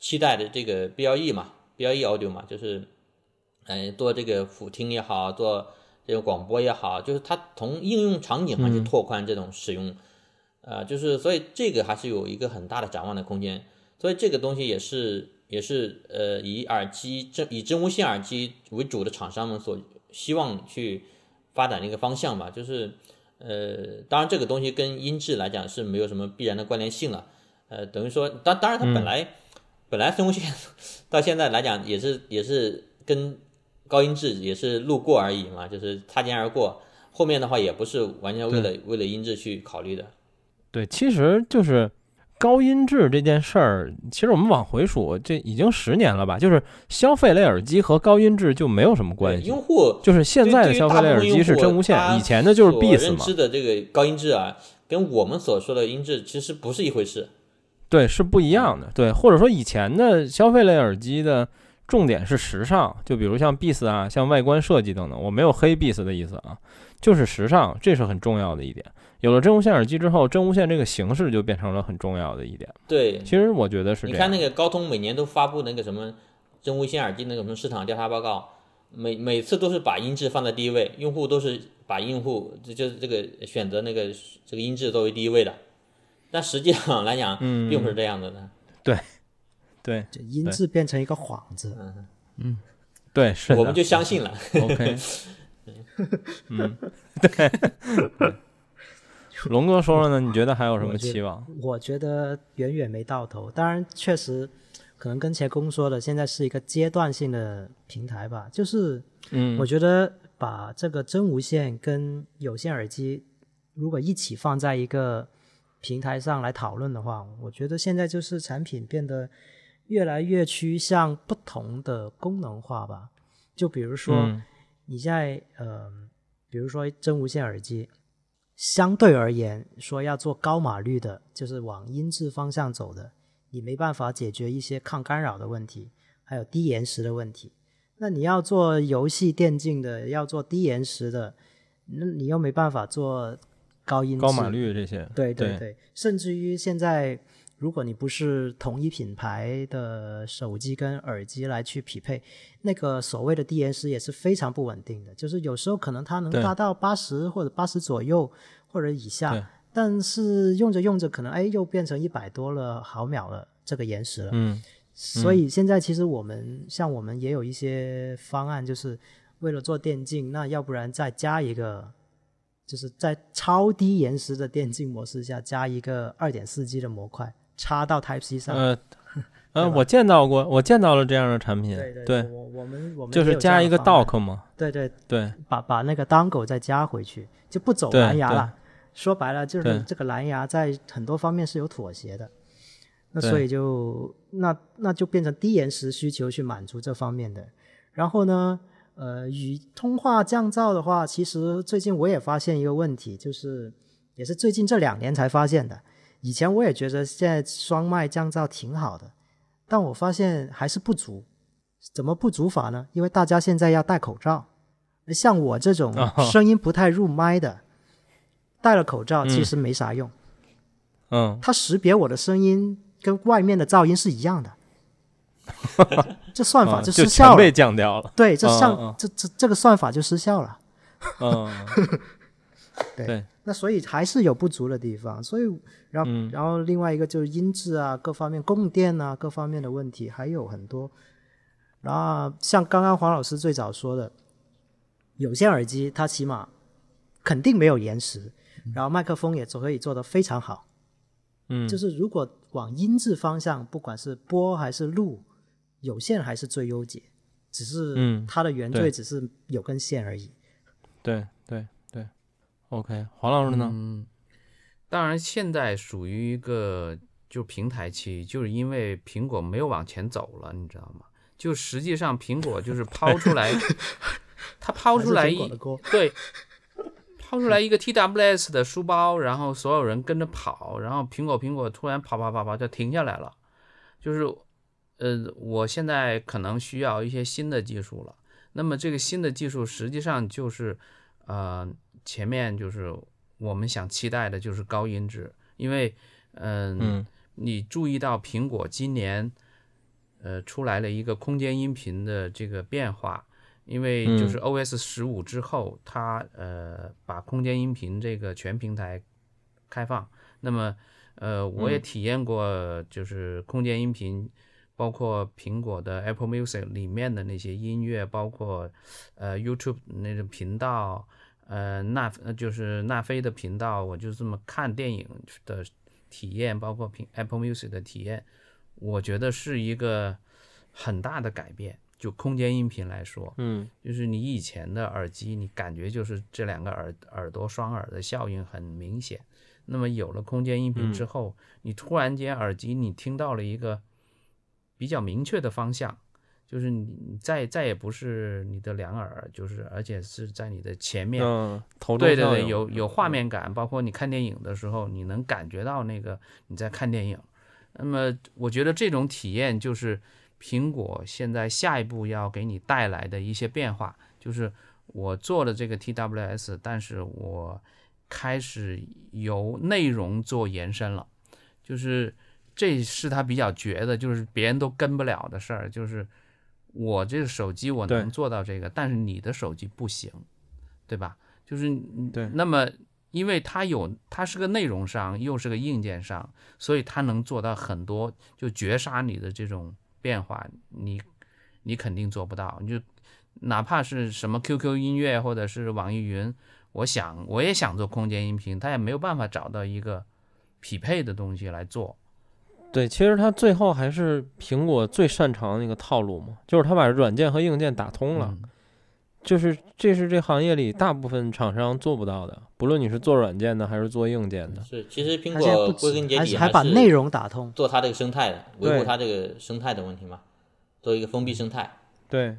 期待的这个 BLE 嘛，BLE Audio 嘛，就是，嗯，做这个辅听也好，做这种广播也好，就是它从应用场景上去拓宽这种使用，呃，就是所以这个还是有一个很大的展望的空间。所以这个东西也是也是呃以耳机真以真无线耳机为主的厂商们所希望去。发展的一个方向吧，就是，呃，当然这个东西跟音质来讲是没有什么必然的关联性了，呃，等于说，当当然它本来本来真无线到现在来讲也是也是跟高音质也是路过而已嘛，就是擦肩而过，后面的话也不是完全为了为了音质去考虑的，对，其实就是。高音质这件事儿，其实我们往回数，这已经十年了吧？就是消费类耳机和高音质就没有什么关系。用户就是现在的消费类耳机是真无线，以前的就是 Beats 嘛。认知的这个高音质啊，跟我们所说的音质其实不是一回事。对，是不一样的。对，或者说以前的消费类耳机的重点是时尚，就比如像 Beats 啊，像外观设计等等。我没有黑 Beats 的意思啊，就是时尚，这是很重要的一点。有了真无线耳机之后，真无线这个形式就变成了很重要的一点。对，其实我觉得是。你看那个高通每年都发布那个什么真无线耳机那个什么市场调查报告，每每次都是把音质放在第一位，用户都是把用户这就是这个选择那个这个音质作为第一位的。但实际上来讲，并不是这样子的。对，对，就音质变成一个幌子。嗯嗯，对，是。我们就相信了。OK。嗯，对。龙哥说了呢？你觉得还有什么期望？我觉得远远没到头。当然，确实可能跟前公说的，现在是一个阶段性的平台吧。就是，嗯，我觉得把这个真无线跟有线耳机如果一起放在一个平台上来讨论的话，我觉得现在就是产品变得越来越趋向不同的功能化吧。就比如说，你在呃，比如说真无线耳机。相对而言，说要做高码率的，就是往音质方向走的，你没办法解决一些抗干扰的问题，还有低延时的问题。那你要做游戏电竞的，要做低延时的，那你又没办法做高音、高码率这些。对对对，甚至于现在。如果你不是同一品牌的手机跟耳机来去匹配，那个所谓的低延时也是非常不稳定的，就是有时候可能它能达到八十或者八十左右或者以下，但是用着用着可能哎又变成一百多了毫秒了这个延时了。嗯，所以现在其实我们像我们也有一些方案，就是为了做电竞，那要不然再加一个，就是在超低延时的电竞模式下加一个二点四 G 的模块。插到 Type C 上，呃，呃，我见到过，我见到了这样的产品，对对对，我我们我们就是加一个 Dock 嘛，对对。对，把把那个 Dongle 再加回去，就不走蓝牙了。说白了就是这个蓝牙在很多方面是有妥协的，那所以就那那就变成低延时需求去满足这方面的。然后呢，呃，与通话降噪的话，其实最近我也发现一个问题，就是也是最近这两年才发现的。以前我也觉得现在双麦降噪挺好的，但我发现还是不足。怎么不足法呢？因为大家现在要戴口罩，像我这种哦声音不太入麦的，戴了口罩嗯其实没啥用。嗯，它识别我的声音跟外面的噪音是一样的，这算法啊就失效被降掉了。对，这上、嗯嗯这这这个算法就失效了。嗯，对对，那所以还是有不足的地方，所以然后、嗯然后另外一个就是音质啊，各方面供电啊，各方面的问题还有很多。然后像刚刚黄老师最早说的，有线耳机它起码肯定没有延时，然后麦克风也可以做得非常好。嗯，就是如果往音质方向，不管是播还是录，有线还是最优解，只是嗯它的原罪只是有根线而已。对对对，OK，黄老师呢？嗯，当然现在属于一个就平台期，就是因为苹果没有往前走了，你知道吗？就实际上苹果就是抛出来，它抛出来一对，抛出来一个 TWS 的书包，然后所有人跟着跑，然后苹果苹果突然跑跑跑跑就停下来了，就是呃，我现在可能需要一些新的技术了。那么这个新的技术实际上就是呃，前面就是我们想期待的就是高音质，因为嗯、嗯你注意到苹果今年呃出来了一个空间音频的这个变化，因为嗯就是 OS 十五之后，它呃把空间音频这个全平台开放。那么呃我也嗯体验过，就是空间音频，包括苹果的 Apple Music 里面的那些音乐，包括呃 YouTube 那个频道。呃，纳呃就是纳菲的频道，我就这么看电影的体验，包括苹 Apple Music 的体验，我觉得是一个很大的改变。就空间音频来说，嗯就是你以前的耳机，你感觉就是这两个耳耳朵双耳的效应很明显。那么有了空间音频之后，你突然间耳机你听到了一个比较明确的方向，就是你你再再也不是你的两耳，就是而且是在你的前面，嗯，头对对对，有有画面感，包括你看电影的时候，你能感觉到那个你在看电影。那么我觉得这种体验就是苹果现在下一步要给你带来的一些变化，就是我做了这个 TWS，但是我开始由内容做延伸了，就是这是他比较绝的，就是别人都跟不了的事儿，就是我这个手机我能做到这个，但是你的手机不行，对吧？就是对那么因为它有它是个内容商，又是个硬件商，所以它能做到很多就绝杀你的这种变化，你你肯定做不到，你就哪怕是什么 QQ 音乐或者是网易云，我想我也想做空间音频，它也没有办法找到一个匹配的东西来做。对，其实它最后还是苹果最擅长的那个套路嘛，就是它把软件和硬件打通了，嗯就是这是这行业里大部分厂商做不到的，不论你是做软件的还是做硬件的。是，其实苹果不归根结底还是还把内容打通。做它这个生态的，维护它这个生态的问题嘛，做一个封闭生态。对，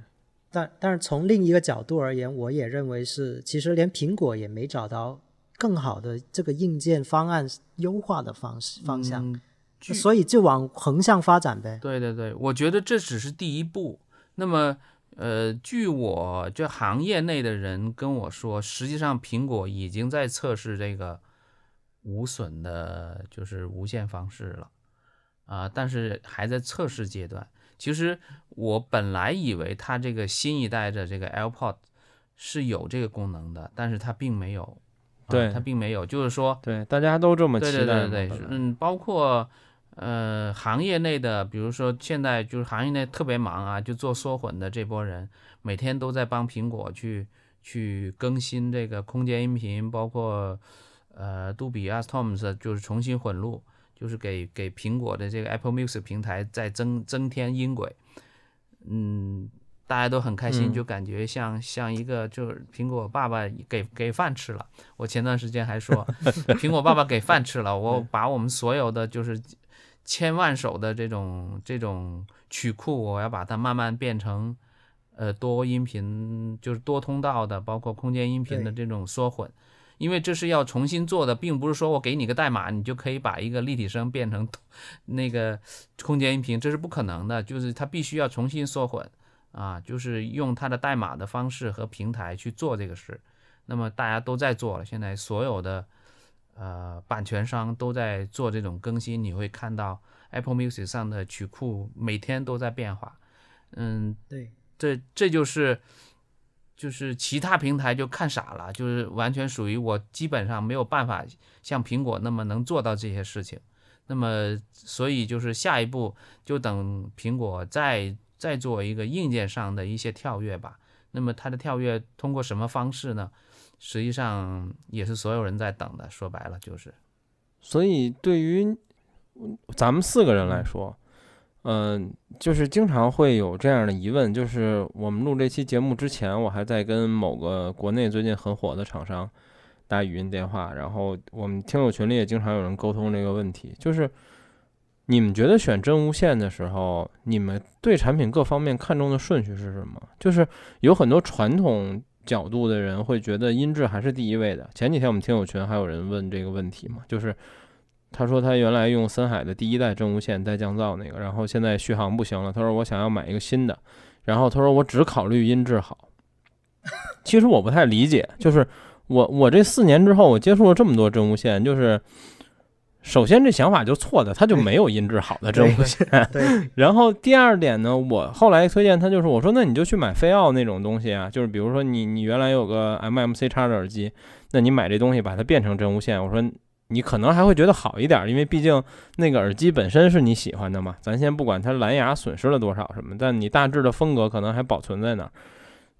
但但是从另一个角度而言，我也认为是，其实连苹果也没找到更好的这个硬件方案优化的方式方向，所以就往横向发展呗。对对对，我觉得这只是第一步。那么，呃，据我这行业内的人跟我说，实际上苹果已经在测试这个无损的，就是无线方式了，啊、但是还在测试阶段。其实我本来以为它这个新一代的这个 AirPod 是有这个功能的，但是它并没有。啊对它并没有，就是说，对，大家都这么期待对。对对对嗯，包括呃行业内的，比如说现在就是行业内特别忙啊，就做缩混的这波人，每天都在帮苹果去去更新这个空间音频，包括呃杜比 Atmos 就是重新混录，就是给给苹果的这个 Apple Music 平台再增增添音轨，嗯。大家都很开心，嗯就感觉像像一个就是苹果爸爸给给饭吃了。我前段时间还说，苹果爸爸给饭吃了，我把我们所有的就是千万首的这种这种曲库，我要把它慢慢变成呃多音频，就是多通道的，包括空间音频的这种缩混。因为这是要重新做的，并不是说我给你个代码，你就可以把一个立体声变成 那个空间音频，这是不可能的。就是它必须要重新缩混啊，就是用它的代码的方式和平台去做这个事。那么大家都在做了，现在所有的呃版权商都在做这种更新，你会看到 Apple Music 上的曲库每天都在变化。嗯，对，这这就是就是其他平台就看傻了，就是完全属于我基本上没有办法像苹果那么能做到这些事情。那么所以就是下一步就等苹果再再做一个硬件上的一些跳跃吧。那么它的跳跃通过什么方式呢？实际上也是所有人在等的。说白了就是，所以对于咱们四个人来说，嗯、就是经常会有这样的疑问，就是我们录这期节目之前，我还在跟某个国内最近很火的厂商打语音电话，然后我们听友群里也经常有人沟通这个问题，就是你们觉得选真无线的时候，你们对产品各方面看重的顺序是什么？就是有很多传统角度的人会觉得音质还是第一位的。前几天我们听友群还有人问这个问题嘛，就是他说他原来用森海的第一代真无线带降噪那个，然后现在续航不行了，他说我想要买一个新的，然后他说我只考虑音质好。其实我不太理解，就是我我这四年之后，我接触了这么多真无线，就是首先这想法就错的，它就没有音质好的真无线。对，然后第二点呢，我后来推荐他就是我说那你就去买飞奥那种东西啊，就是比如说你你原来有个 MMC 叉的耳机，那你买这东西把它变成真无线，我说你可能还会觉得好一点，因为毕竟那个耳机本身是你喜欢的嘛。咱先不管它蓝牙损失了多少什么，但你大致的风格可能还保存在那儿。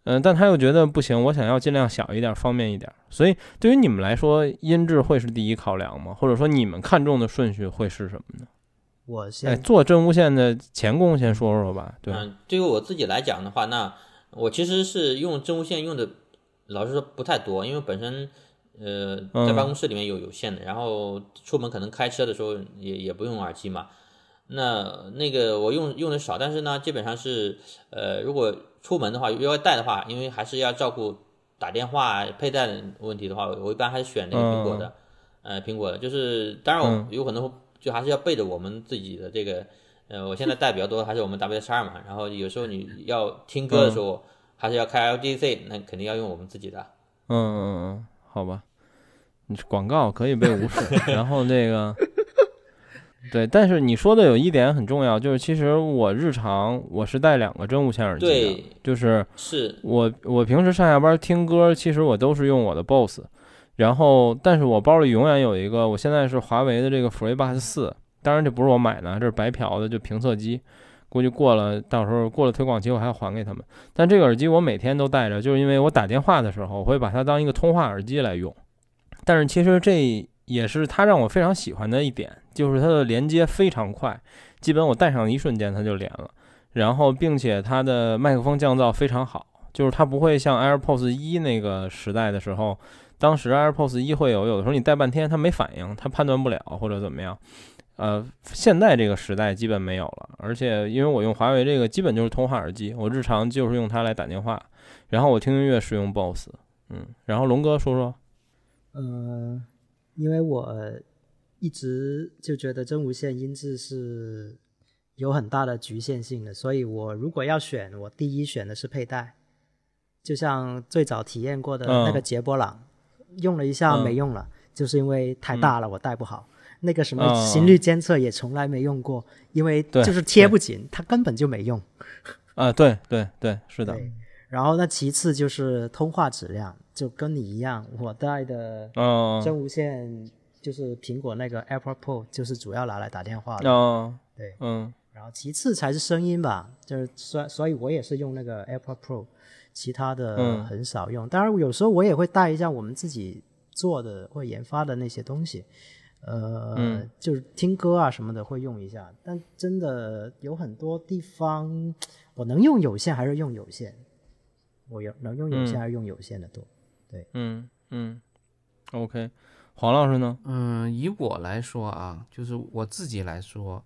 嗯，但他又觉得不行，我想要尽量小一点，方便一点。所以对于你们来说，音质会是第一考量吗？或者说你们看重的顺序会是什么呢？哎，我先做真无线的前工先说说吧。对，嗯，对于我自己来讲的话，那我其实是用真无线用的，老实说不太多，因为本身呃在办公室里面有有线的，然后出门可能开车的时候也也不用耳机嘛。那那个我用用的少，但是呢，基本上是呃，如果出门的话，要带的话，因为还是要照顾打电话佩戴的问题的话，我一般还是选那个苹果的，呃，苹果的，就是当然我嗯。有可能就还是要背着我们自己的这个，呃，我现在带比较多还是我们 WS 二嘛，然后有时候你要听歌的时候，还是要开 LDC，那肯定要用我们自己的。嗯嗯嗯，好吧，你广告可以被无视。然后那个，对，但是你说的有一点很重要，就是其实我日常我是带两个真无线耳机的，就是是，我我平时上下班听歌，其实我都是用我的 BOSS，然后但是我包里永远有一个，我现在是华为的这个 FreeBuds 四，当然这不是我买的，这是白嫖的，就评测机。估计过了，到时候过了推广期，我还要还给他们。但这个耳机我每天都带着，就是因为我打电话的时候，我会把它当一个通话耳机来用。但是其实这也是它让我非常喜欢的一点，就是它的连接非常快，基本我戴上一瞬间它就连了。然后并且它的麦克风降噪非常好，就是它不会像 AirPods 一那个时代的时候，当时 AirPods 一会有有的时候你戴半天它没反应，它判断不了或者怎么样。呃，现在这个时代基本没有了，而且因为我用华为这个基本就是通话耳机，我日常就是用它来打电话，然后我听音乐是用 BOSS，嗯，然后龙哥说说，呃，因为我一直就觉得真无线音质是有很大的局限性的，所以我如果要选，我第一选的是佩戴，就像最早体验过的那个嗯杰波朗，用了一下嗯没用了，就是因为太大了，我戴不好。那个什么嗯心率监测也从来没用过，因为就是贴不紧，它根本就没用。啊，对对对，是的，然后那其次就是通话质量，就跟你一样，我戴的嗯，真无线就是苹果那个 AirPod Pro，就是主要拿来打电话的。哦，对，嗯然后其次才是声音吧，就是所所以我也是用那个 AirPod Pro，其他的嗯很少用。当然有时候我也会带一下我们自己做的或研发的那些东西，呃，嗯就是听歌啊什么的会用一下。但真的有很多地方，我能用有线还是用有线，我有能用有线嗯还是用有线的多。对嗯嗯，OK，黄老师呢？嗯，以我来说啊，就是我自己来说，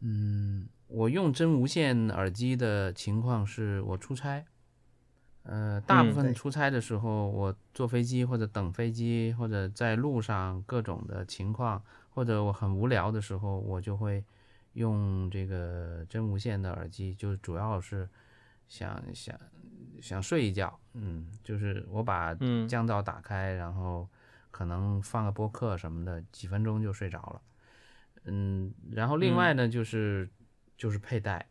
嗯，我用真无线耳机的情况是我出差，呃，大部嗯分出差的时候，我坐飞机或者等飞机，或者在路上各种的情况，或者我很无聊的时候，我就会用这个真无线的耳机，就主要是想想想睡一觉，嗯，就是我把嗯。降噪打开，然后可能放个播客什么的，几分钟就睡着了。嗯，然后另外呢，就是就是佩戴，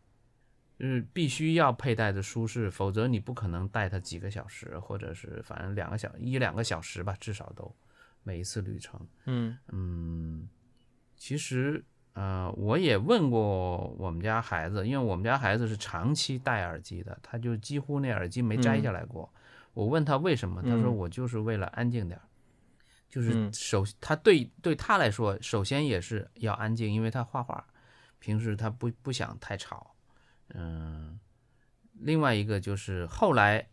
就是必须要佩戴的舒适，否则你不可能戴它几个小时，或者是反正两个小一两个小时吧，至少都每一次旅程。嗯嗯，其实呃，我也问过我们家孩子，因为我们家孩子是长期戴耳机的，他就几乎那耳机没摘下来过。我问他为什么，他说嗯我就是为了安静点儿。就是嗯首他对对他来说，首先也是要安静，因为他画画，平时他不不想太吵。嗯，另外一个就是后来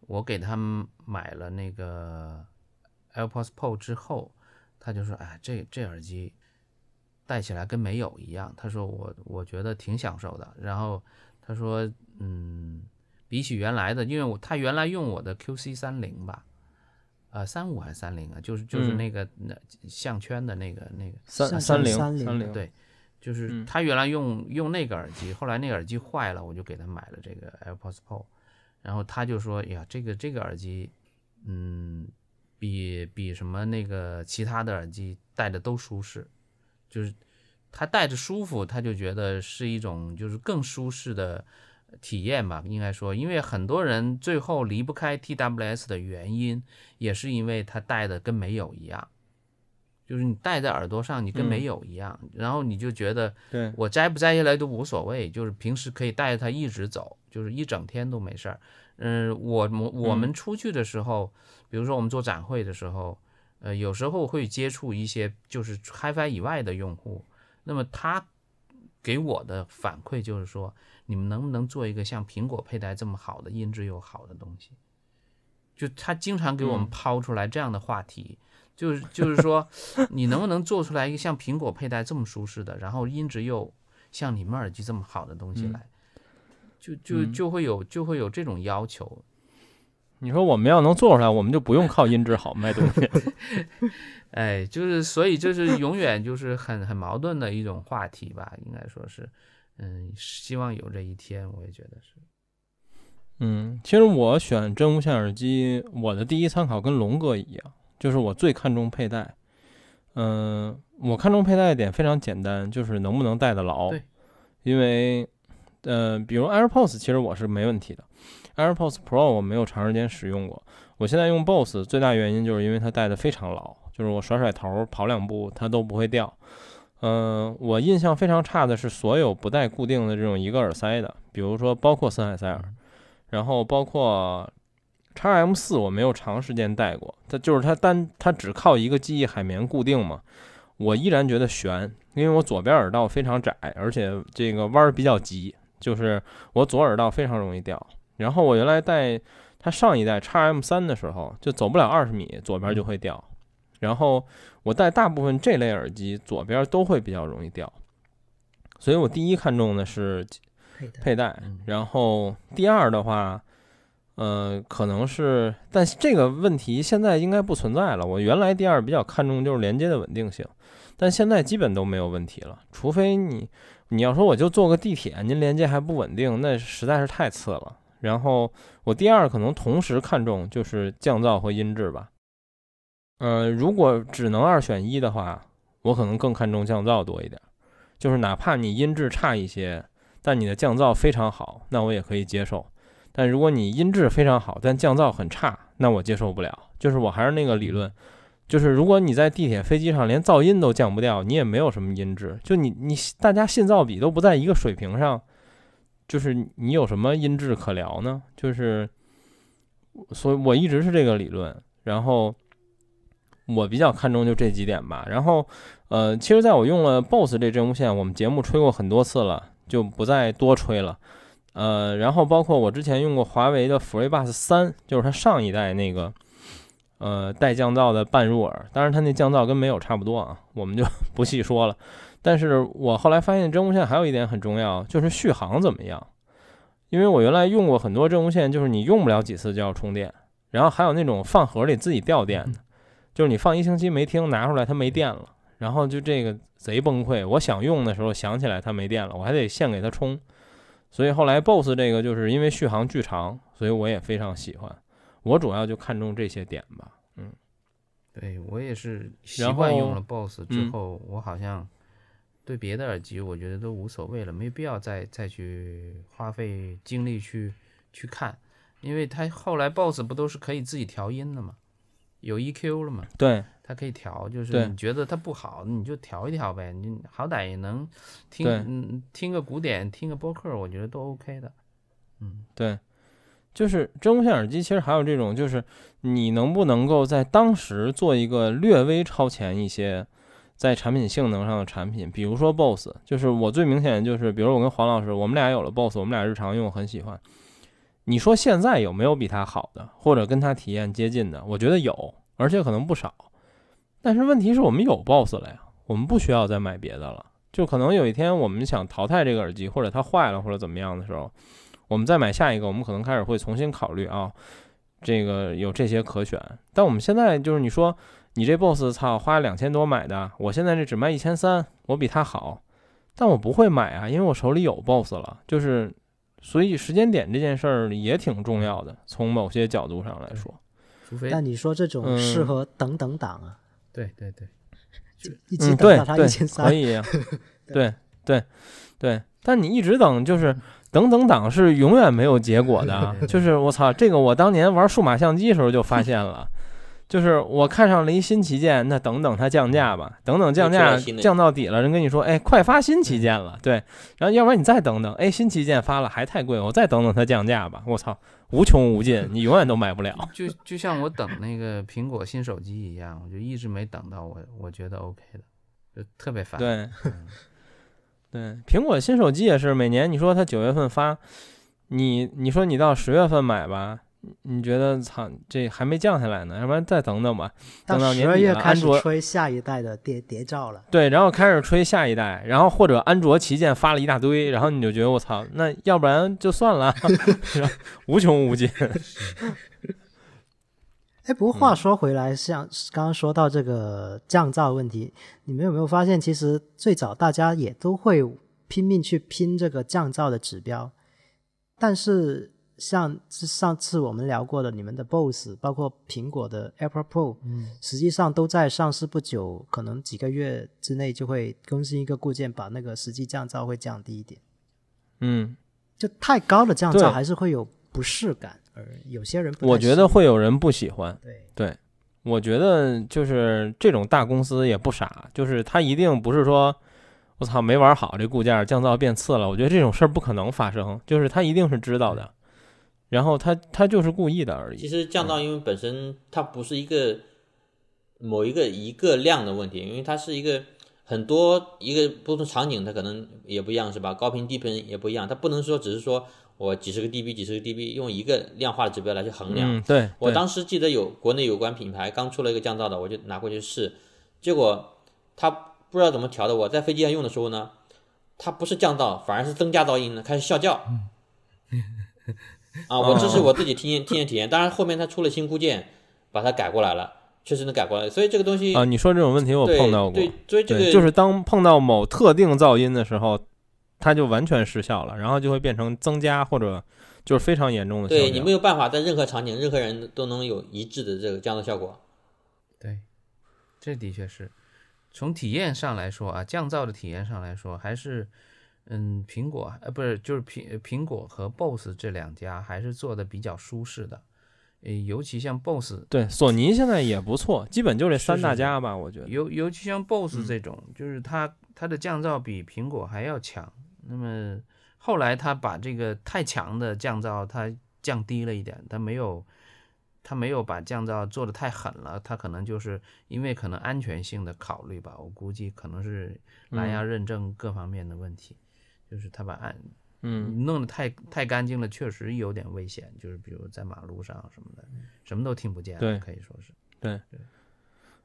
我给他们买了那个 AirPods Pro 之后，他就说：“哎，这这耳机戴起来跟没有一样。”他说我我觉得挺享受的。然后他说：“嗯，比起原来的，因为我他原来用我的 QC 三零吧，呃，三五还是三零啊？就是就是嗯。那个那项圈的那个那个三三零三零对，就是嗯。他原来用用那个耳机，后来那个耳机坏了，我就给他买了这个 AirPods Pro，然后他就说：“呀，这个这个耳机，嗯，比比什么那个其他的耳机戴的都舒适，就是他戴着舒服，他就觉得是一种就是更舒适的体验吧，应该说，因为很多人最后离不开 TWS 的原因，也是因为他戴的跟没有一样。”就是你戴在耳朵上，你跟没嗯有一样，然后你就觉得对，我摘不摘下来都无所谓，就是平时可以带着它一直走，就是一整天都没事儿。嗯，我我我们出去的时候，比如说我们做展会的时候，呃，有时候会接触一些就是 HiFi 以外的用户，那么他给我的反馈就是说，你们能不能做一个像苹果佩戴这么好的音质又好的东西？就他经常给我们嗯抛出来这样的话题，就是就是说，你能不能做出来一个像苹果佩戴这么舒适的，然后音质又像你们耳机这么好的东西嗯来？就就嗯就会有就会有这种要求。你说我们要能做出来，我们就不用靠音质好卖东西。哎，就是所以就是永远就是很很矛盾的一种话题吧，应该说是，嗯，希望有这一天，我也觉得是。嗯，其实我选真无线耳机，我的第一参考跟龙哥一样，就是我最看重佩戴。嗯，我看重佩戴的点非常简单，就是能不能戴得牢对。因为，呃，比如 AirPods，其实我是没问题的。AirPods Pro 我没有长时间使用过，我现在用 BOSS 最大原因就是因为它戴的非常牢，就是我甩甩头跑两步它都不会掉。嗯、我印象非常差的是所有不带固定的这种一个耳塞的，比如说包括森海塞尔，然后包括 x M 四我没有长时间戴过，它就是它单它只靠一个记忆海绵固定嘛，我依然觉得悬，因为我左边耳道非常窄，而且这个弯儿比较急，就是我左耳道非常容易掉。然后我原来戴它上一代 x M 三的时候，就走不了二十米，左边就会掉。然后我戴大部分这类耳机，左边都会比较容易掉，所以我第一看重的是佩戴然后第二的话，呃，可能是，但是这个问题现在应该不存在了。我原来第二比较看重就是连接的稳定性，但现在基本都没有问题了。除非你你要说我就坐个地铁，您连接还不稳定，那实在是太次了。然后我第二可能同时看重就是降噪和音质吧。呃，如果只能二选一的话，我可能更看重降噪多一点。就是哪怕你音质差一些，但你的降噪非常好，那我也可以接受。但如果你音质非常好，但降噪很差，那我接受不了。就是我还是那个理论，就是如果你在地铁、飞机上连噪音都降不掉，你也没有什么音质。就你你大家信噪比都不在一个水平上，就是你有什么音质可聊呢？就是，所以我一直是这个理论。然后我比较看重就这几点吧。然后呃，其实在我用了 BOSS 这真无线，我们节目吹过很多次了，就不再多吹了。呃，然后包括我之前用过华为的 FreeBuds 三，就是它上一代那个呃带降噪的半入耳，当然它那降噪跟没有差不多啊，我们就 不细说了。但是我后来发现真无线还有一点很重要，就是续航怎么样。因为我原来用过很多真无线，就是你用不了几次就要充电，然后还有那种饭盒里自己掉电的，就是你放一星期没听，拿出来它没电了，然后就这个贼崩溃。我想用的时候想起来它没电了，我还得现给它充。所以后来 BOSS 这个就是因为续航巨长，所以我也非常喜欢。我主要就看中这些点吧。嗯，对我也是习惯用了 BOSS 之嗯后，我好像对别的耳机我觉得都无所谓了，没必要再再去花费精力去去看，因为它后来 BOSS 不都是可以自己调音的嘛，有 EQ 了嘛，对，它可以调，就是你觉得它不好，你就调一调呗，你好歹也能听听个古典，听个播客，我觉得都 OK 的。嗯，对，就是真无线耳机，其实还有这种，就是你能不能够在当时做一个略微超前一些，在产品性能上的产品，比如说 BOSS，就是我最明显的就是，比如我跟黄老师，我们俩有了 BOSS，我们俩日常用很喜欢。你说现在有没有比它好的，或者跟它体验接近的？我觉得有，而且可能不少。但是问题是我们有 BOSS 了呀，我们不需要再买别的了。就可能有一天我们想淘汰这个耳机，或者它坏了，或者怎么样的时候，我们再买下一个，我们可能开始会重新考虑啊，这个有这些可选。但我们现在就是你说你这 BOSS 操花两千多买的，我现在这只卖一千三，我比它好，但我不会买啊，因为我手里有 BOSS 了。就是所以时间点这件事儿也挺重要的，从某些角度上来说。除非但你说这种适嗯合等等党啊，对对对，一直嗯，对等到它对一千，三可，以呀，对对对，但你一直等，就是等等党是永远没有结果的啊。就是我操，这个我当年玩数码相机的时候就发现了，就是我看上了一新旗舰，那等等它降价吧，等等降价降到底了，人跟你说，哎，快发新旗舰了，对，然后要不然你再等等，哎，新旗舰发了还太贵，我再等等它降价吧，我操，无穷无尽，你永远都买不了。就就像我等那个苹果新手机一样，我就一直没等到我我觉得 OK 的，就特别烦。对。嗯，对，苹果新手机也是每年，你说它九月份发，你你说你到十月份买吧，你觉得操这还没降下来呢，要不然再等等吧。到等到年底开了安卓始吹下一代的谍谍照了。对，然后开始吹下一代，然后或者安卓旗舰发了一大堆，然后你就觉得我操，那要不然就算了，无穷无尽。哎，不过话说回来，像刚刚说到这个降噪问题，你们有没有发现，其实最早大家也都会拼命去拼这个降噪的指标，但是像上次我们聊过的，你们的 BOSS，包括苹果的 AirPod Pro，嗯，实际上都在上市不久，可能几个月之内就会更新一个固件，把那个实际降噪会降低一点。嗯，就太高的降噪还是会有不适感，而有些人不我觉得会有人不喜欢。对。我觉得就是这种大公司也不傻，就是他一定不是说，我操没玩好这固件降噪变次了。我觉得这种事儿不可能发生，就是他一定是知道的，然后他他就是故意的而已。其实降噪因为本身它不是一个某一个一个量的问题，因为它是一个很多一个不同场景它可能也不一样，是吧？高频低频也不一样，它不能说只是说我几十个 dB 几十个 dB 用一个量化的指标来去衡量。嗯，对，对我当时记得有国内有关品牌刚出了一个降噪的，我就拿过去试，结果它不知道怎么调的，我在飞机上用的时候呢，它不是降噪，反而是增加噪音了，开始啸叫。啊，我这是我自己体验体验体验，当然后面它出了新固件，把它改过来了，确实能改过来，所以这个东西啊，你说这种问题我碰到过，对，所以这，个就是当碰到某特定噪音的时候，它就完全失效了，然后就会变成增加或者就是非常严重的效对你没有办法在任何场景、任何人都能有一致的这个降噪效果。对，这的确是。从体验上来说啊，降噪的体验上来说，还是嗯，苹果呃不是就是苹苹果和 BOSS 这两家还是做的比较舒适的，呃，尤其像 BOSS 对，索尼现在也不错，基本就这三大家吧，我觉得。尤尤其像 BOSS 嗯这种，就是它它的降噪比苹果还要强。那么后来它把这个太强的降噪它降低了一点，它没有它没有把降噪做的太狠了，它可能就是因为可能安全性的考虑吧，我估计可能是蓝牙认证各方面的问题，就是他把安嗯，弄得太太干净了，确实有点危险，就是比如在马路上什么的，什么都听不见，对可以说是对。对。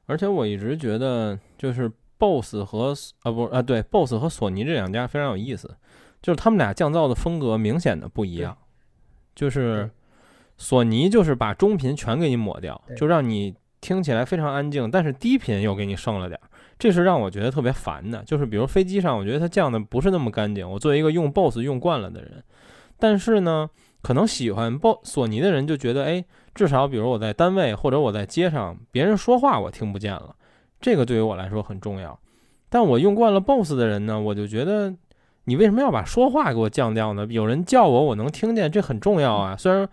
而且我一直觉得就是 BOSS 和啊不啊对 BOSS 和索尼这两家非常有意思，就是他们俩降噪的风格明显的不一样，就是索尼就是把中频全给你抹掉，就让你听起来非常安静，但是低频又给你剩了点儿，这是让我觉得特别烦的。就是比如飞机上，我觉得它降的不是那么干净。我作为一个用 BOSS 用惯了的人，但是呢，可能喜欢 BOSS 索尼的人就觉得，哎，至少比如我在单位或者我在街上，别人说话我听不见了，这个对于我来说很重要。但我用惯了 BOSS 的人呢，我就觉得你为什么要把说话给我降掉呢？有人叫我，我能听见，这很重要啊。虽然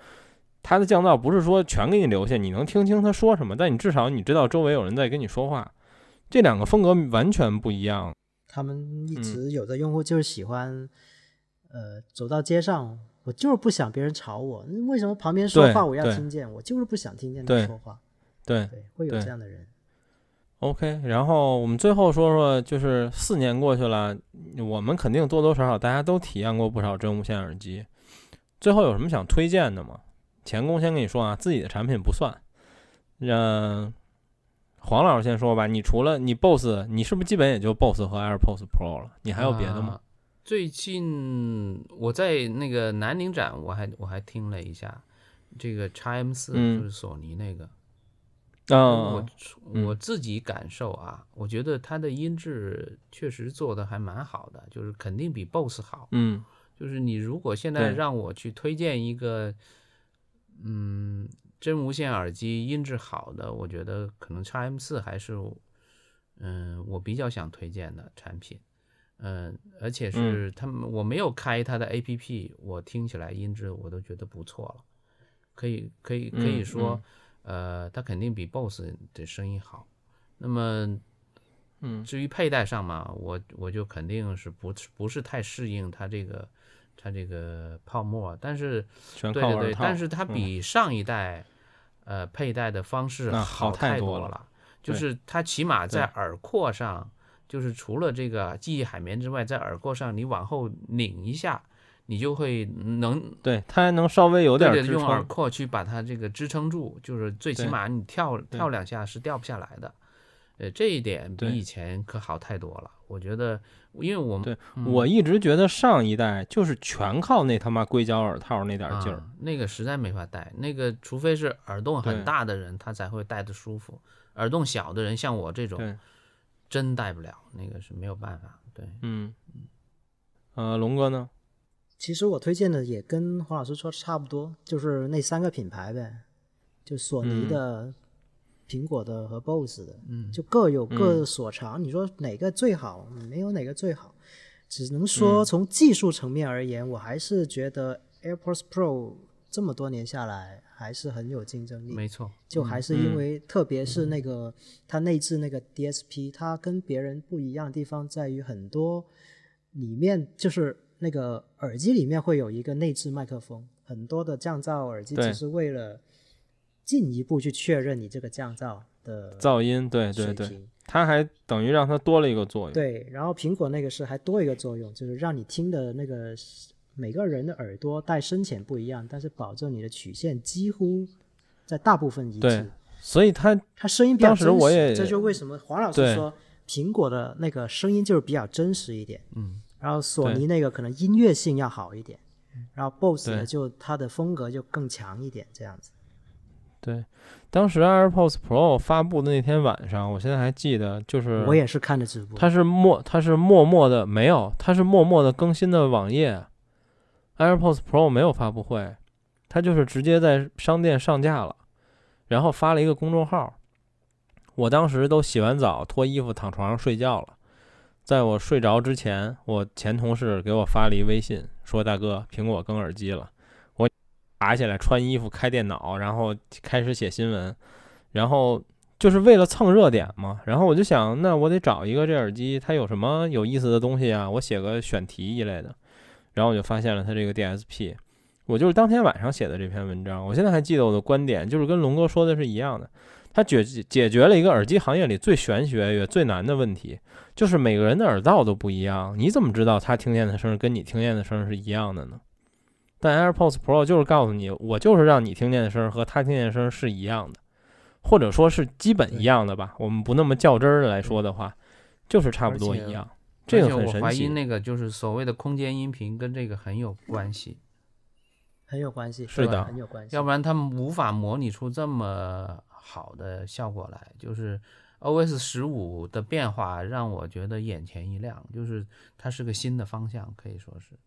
它的降噪不是说全给你留下，你能听清他说什么，但你至少你知道周围有人在跟你说话。这两个风格完全不一样。他们一嗯直有的用户就是喜欢，呃，走到街上，我就是不想别人吵我，那为什么旁边说话我要听见？我就是不想听见他说话。对对，会有这样的人。，OK。然后我们最后说说，就是四年过去了，我们肯定多多少少大家都体验过不少真无线耳机。最后有什么想推荐的吗？钱工先跟你说啊，自己的产品不算。让黄老师先说吧。你除了你 BOSS，你是不是基本也就 BOSS 和 AirPods Pro 了？你还有别的吗？啊最近我在那个南宁展，我还我还听了一下这个 x M 四，嗯就是索尼那个。嗯、我嗯我自己感受啊，我觉得它的音质确实做的还蛮好的，就是肯定比 BOSS 好。嗯就是你如果现在让我去推荐一个，嗯，真无线耳机音质好的，我觉得可能 x M 四还是，嗯，我比较想推荐的产品。嗯，而且是他们我没有开它的 A P P，我听起来音质我都觉得不错了，可以可以可以嗯说，呃，它肯定比 BOSS 的声音好。那么嗯至于佩戴上嘛，我我就肯定是不不是太适应它这个它这个泡沫，但是对对对。但是它嗯比上一代、呃佩戴的方式那好太太多了了，就是它起码在耳廓上，就是除了这个记忆海绵之外，在耳廓上你往后拧一下，你就会能对，它还能稍微有点用耳。廓去把它这个支撑住，就是最起码你跳跳两下是掉不下来的。呃，这一点比以前可好太多了。我觉得，因为我们对嗯我一直觉得上一代就是全靠那他妈硅胶耳套那点劲儿。啊，那个实在没法戴，那个除非是耳洞很大的人，他才会戴的舒服。耳洞小的人，像我这种，真戴不了，那个是没有办法。对，嗯，呃，龙哥呢？其实我推荐的也跟黄老师说差不多，就是那三个品牌呗，就索尼嗯的、苹果的和 BOSS 的，嗯就各有各嗯所长。你说哪个最好？没有哪个最好，只能嗯说从技术层面而言，我还是觉得 AirPods Pro 这么多年下来还是很有竞争力。没错，就还是因嗯为，特别是那个它内置那个 DSP，它跟别人不一样的地方在于很多里面就是那个耳机里面会有一个内置麦克风，很多的降噪耳机只是为了进一步去确认你这个降噪的噪音，对对对，它还等于让它多了一个作用。对，然后苹果那个是还多一个作用，就是让你听的那个每个人的耳朵带深浅不一样，但是保证你的曲线几乎在大部分一对致。所以它它声音比较当时，我也这就为什么黄老师说苹果的那个声音就是比较真实一点，嗯，然后索尼那个可能音乐性要好一点，然后 BOSS 对呢就它的风格就更强一点，这样子。对，当时 AirPods Pro 发布的那天晚上，我现在还记得，就是我也是看的直播，它是默，它是默默的没有，它是默默的更新的网页。AirPods Pro 没有发布会，它就是直接在商店上架了，然后发了一个公众号。我当时都洗完澡，脱衣服躺床上睡觉了。在我睡着之前，我前同事给我发了一微信，说：“大哥，苹果更耳机了。”爬起来穿衣服开电脑，然后开始写新闻，然后就是为了蹭热点嘛。然后我就想，那我得找一个这耳机，它有什么有意思的东西啊？我写个选题一类的。然后我就发现了它这个 DSP，我就是当天晚上写的这篇文章。我现在还记得我的观点，就是跟龙哥说的是一样的。它解解决了一个耳机行业里最玄学也最难的问题，就是每个人的耳道都不一样，你怎么知道他听见的声儿跟你听见的声儿是一样的呢？但 AirPods Pro 就是告诉你，我就是让你听见的声儿和他听见的声儿是一样的，或者说是基本一样的吧。我们不那么较真儿的来说的话，就是差不多一样。这个而且我怀疑。那个就是所谓的空间音频跟这个很有关系，很有关系，是的很有关系。要不然他们无法模拟出这么好的效果来。就是 OS 十五的变化让我觉得眼前一亮，就是它是个新的方向，可以说是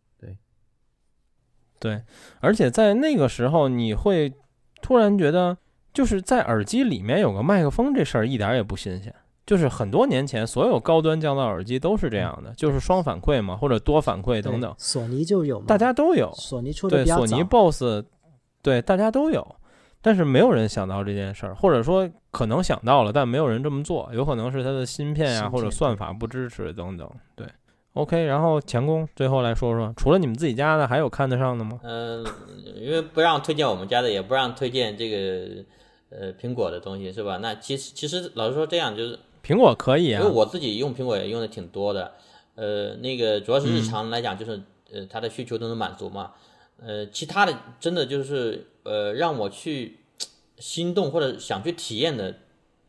对。而且在那个时候，你会突然觉得，就是在耳机里面有个麦克风这事儿一点儿也不新鲜。就是很多年前，所有高端降噪耳机都是这样的，就是双反馈嘛，或者多反馈等等，索尼就有，大家都有。索尼出的对，索尼 BOSS，对，大家都有，但是没有人想到这件事儿，或者说可能想到了，但没有人这么做，有可能是它的芯片啊、或者算法不支持等等。对，OK，然后强工最后来说说，除了你们自己家的，还有看得上的吗？嗯、因为不让推荐我们家的，也不让推荐这个呃苹果的东西，是吧？那其实其实老实说，这样就是苹果可以啊因为，我自己用苹果也用的挺多的，呃，那个主要是日常来讲，就是、呃它的需求都能满足嘛，呃，其他的真的就是呃让我去心动或者想去体验的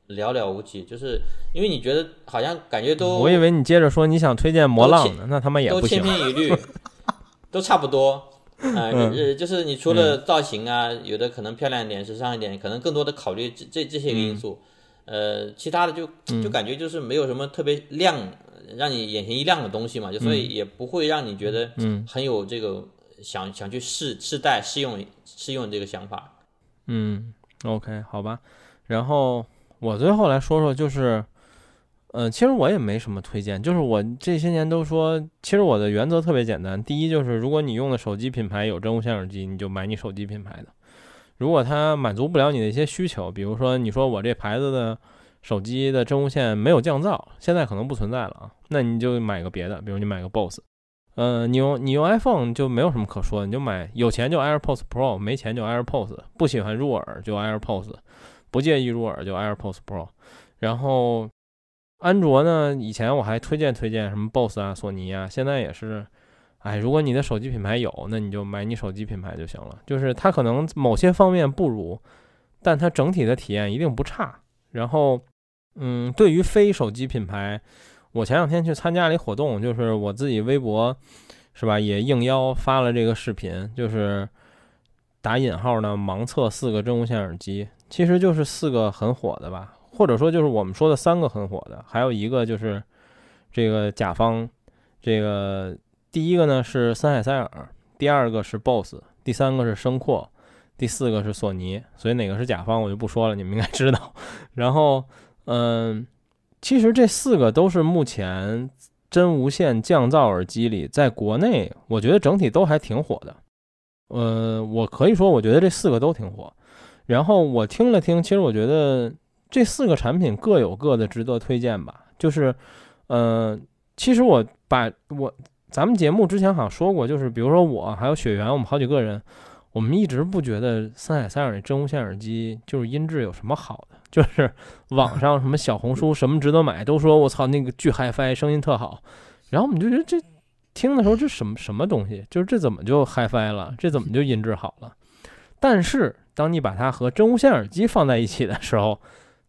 寥寥无几，就是因为你觉得好像感觉都我以为你接着说你想推荐魔浪呢，那他妈也都千不行。篇一律，都差不多。啊、就是你除了造型啊，有的可能漂亮一点、时尚一点，可能更多的考虑这这这些个因素。呃，其他的就就感觉就是没有什么特别亮，让你眼前一亮的东西嘛，就所以也不会让你觉得嗯很有这个想想去试试戴、试用试用这个想法。嗯，OK，好吧。然后我最后来说说，就是，呃，其实我也没什么推荐，就是我这些年都说，其实我的原则特别简单，第一就是如果你用的手机品牌有真无线耳机，你就买你手机品牌的。如果它满足不了你的一些需求，比如说你说我这牌子的手机的真无线没有降噪，现在可能不存在了啊，那你就买个别的，比如你买个 BOSS。呃，你用你用 iPhone 就没有什么可说，你就买有钱就 AirPods Pro，没钱就 AirPods，不喜欢入耳就 AirPods，不介意入耳就 AirPods Pro。然后安卓呢，以前我还推荐推荐什么 BOSS 啊、索尼啊，现在也是，哎，如果你的手机品牌有，那你就买你手机品牌就行了。就是它可能某些方面不如，但它整体的体验一定不差。然后，嗯，对于非手机品牌，我前两天去参加了一活动，就是我自己微博是吧，也应邀发了这个视频，就是打引号呢盲测四个真无线耳机，其实就是四个很火的吧，或者说就是我们说的三个很火的，还有一个就是这个甲方，这个第一个呢是森海塞尔，第二个是 BOSS，第三个是声阔，第四个是索尼，所以哪个是甲方我就不说了，你们应该知道。然后，嗯。其实这四个都是目前真无线降噪耳机里，在国内我觉得整体都还挺火的。呃，我可以说，我觉得这四个都挺火。然后我听了听，其实我觉得这四个产品各有各的值得推荐吧。就是，呃，其实我把我咱们节目之前好像说过，就是比如说我还有雪原，我们好几个人，我们一直不觉得森海塞尔那真无线耳机就是音质有什么好的。就是 网上什么小红书什么值得买，都说我操那个巨 HiFi 声音特好，然后我们就觉得这听的时候这什么什么东西，就是这怎么就 HiFi 了，这怎么就音质好了？但是当你把它和真无线耳机放在一起的时候，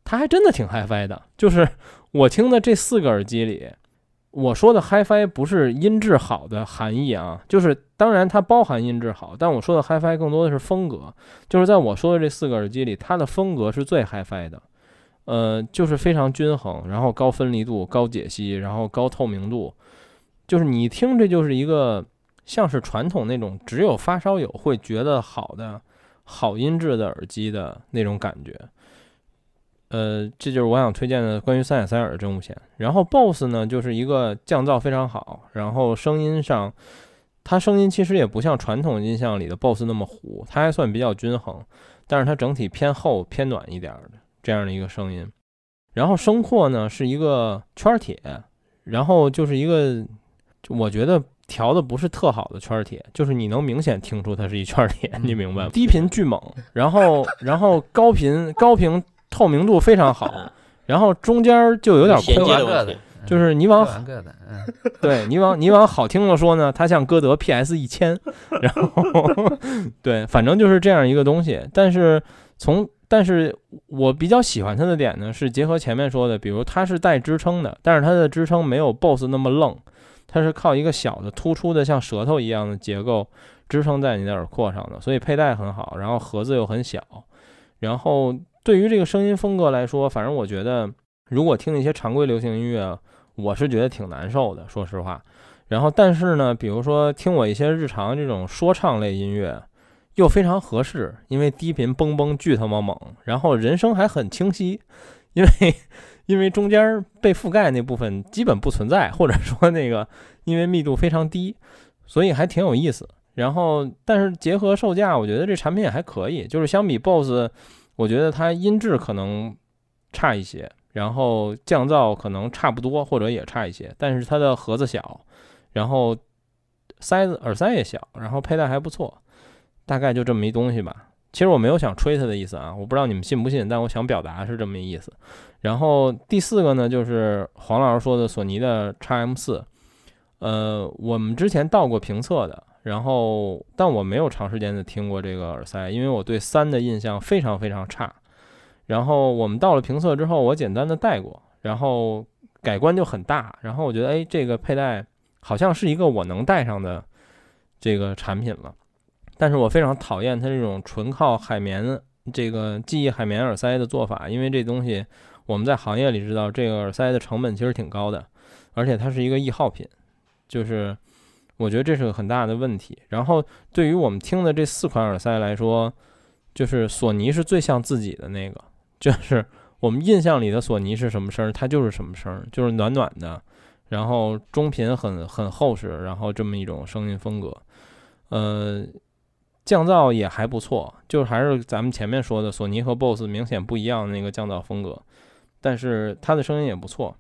它还真的挺 HiFi 的。就是我听的这四个耳机里，我说的 HiFi 不是音质好的含义啊，就是当然它包含音质好，但我说的 HiFi 更多的是风格。就是在我说的这四个耳机里，它的风格是最 HiFi 的，呃，就是非常均衡，然后高分离度、高解析，然后高透明度，就是你听这就是一个像是传统那种只有发烧友会觉得好的好音质的耳机的那种感觉。呃，这就是我想推荐的关于三眼三耳的真无线。然后 BOSS 呢，就是一个降噪非常好，然后声音上。它声音其实也不像传统音像里的 BOSS 那么糊，它还算比较均衡，但是它整体偏厚偏暖一点的这样的一个声音。然后声阔呢是一个圈铁，然后就是一个，我觉得调的不是特好的圈铁，就是你能明显听出它是一圈铁，你明白吗？低频巨猛，然后然后高频高频透明度非常好，然后中间就有点衔空接的问题，就是你往各各的，嗯，对你往你往好听了说呢，它像歌德 PS 一千，然后对，反正就是这样一个东西。但是从但是我比较喜欢它的点呢，是结合前面说的，比如它是带支撑的，但是它的支撑没有 BOSS 那么愣，它是靠一个小的突出的像舌头一样的结构支撑在你的耳廓上的，所以佩戴很好，然后盒子又很小，然后对于这个声音风格来说，反正我觉得如果听一些常规流行音乐，我是觉得挺难受的，说实话。然后但是呢，比如说听我一些日常这种说唱类音乐。又非常合适，因为低频嘣嘣巨他妈猛，然后人声还很清晰，因为因为中间被覆盖那部分基本不存在，或者说那个因为密度非常低，所以还挺有意思。然后但是结合售价，我觉得这产品也还可以，就是相比 BOSS，我觉得它音质可能差一些，然后降噪可能差不多或者也差一些，但是它的盒子小，然后塞子耳塞也小，然后佩戴还不错。大概就这么一东西吧。其实我没有想吹它的意思啊，我不知道你们信不信，但我想表达是这么一意思。然后第四个呢，就是黄老师说的索尼的 x M 四，呃，我们之前到过评测的，然后但我没有长时间的听过这个耳塞，因为我对三的印象非常非常差。然后我们到了评测之后，我简单的戴过，然后改观就很大。然后我觉得，哎，这个佩戴好像是一个我能戴上的这个产品了。但是我非常讨厌它这种纯靠海绵这个记忆海绵耳塞的做法，因为这东西我们在行业里知道，这个耳塞的成本其实挺高的，而且它是一个易耗品，就是我觉得这是个很大的问题。然后对于我们听的这四款耳塞来说，就是索尼是最像自己的那个，就是我们印象里的索尼是什么声，它就是什么声，就是暖暖的，然后中频很很厚实，然后这么一种声音风格，呃。降噪也还不错，就是还是咱们前面说的，索尼和 BOSS 明显不一样的那个降噪风格，但是它的声音也不错。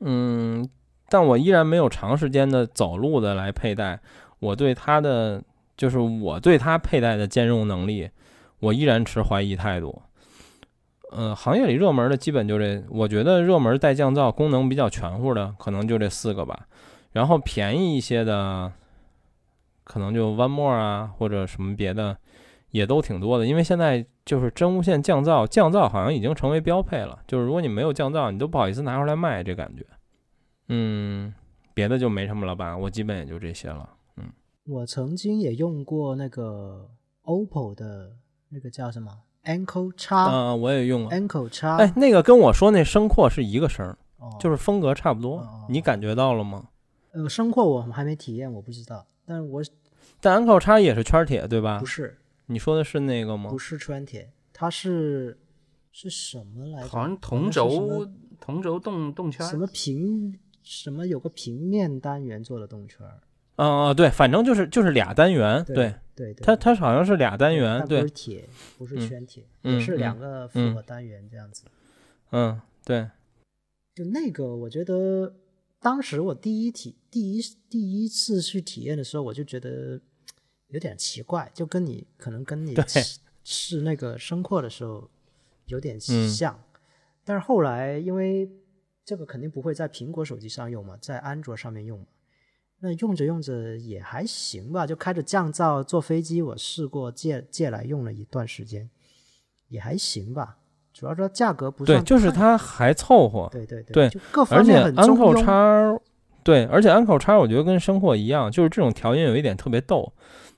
嗯，但我依然没有长时间的走路的来佩戴，我对它的就是我对它佩戴的兼容能力，我依然持怀疑态度。呃，行业里热门的基本就这，我觉得热门带降噪功能比较全乎的，可能就这四个吧。然后便宜一些的。可能就 One More 啊，或者什么别的，也都挺多的。因为现在就是真无线降噪，降噪好像已经成为标配了。就是如果你没有降噪，你都不好意思拿出来卖，这感觉。嗯，别的就没什么了吧？我基本也就这些了。嗯，我曾经也用过那个 OPPO 的那个叫什么 Anko 叉啊，我也用过 Anko 叉。哎，那个跟我说那声阔是一个声，就是风格差不多。你感觉到了吗？呃，声阔我还没体验，我不知道。但是我但安口叉也是圈铁对吧？不是，你说的是那个吗？不是圈铁，它是是什么来着？好像同轴同轴动动圈，什么平什么有个平面单元做的动圈？嗯嗯，对，反正就是就是俩单元，对对，它它好像是俩单元，对，不是铁，不是圈铁，也是两个复合单元这样子。嗯，对，就那个，我觉得。当时我第一体第一第一次去体验的时候，我就觉得有点奇怪，就跟你可能跟你试那个声阔的时候有点像。但是后来因为这个肯定不会在苹果手机上用嘛，在安卓上面用嘛，那用着用着也还行吧，就开着降噪坐飞机，我试过借借来用了一段时间，也还行吧。主要说价格不对，就是它还凑合。对对对，各方面很安口叉，对，而且安口叉我觉得跟声货一样，就是这种调音有一点特别逗，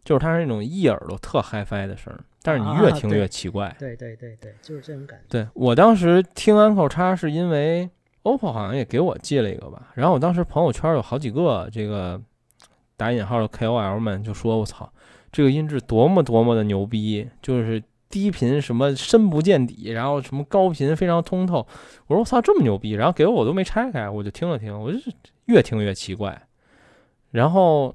就是它是那种一耳朵特 HiFi 的声，但是你越听越奇怪。对对对对，就是这种感觉。对我当时听安口叉是因为 OPPO 好像也给我寄了一个吧，然后我当时朋友圈有好几个这个打引号的 KOL 们就说：“我操，这个音质多么多么的牛逼！”就是。低频什么深不见底，然后什么高频非常通透。我说我操这么牛逼，然后给我我都没拆开，我就听了听，我就越听越奇怪。然后，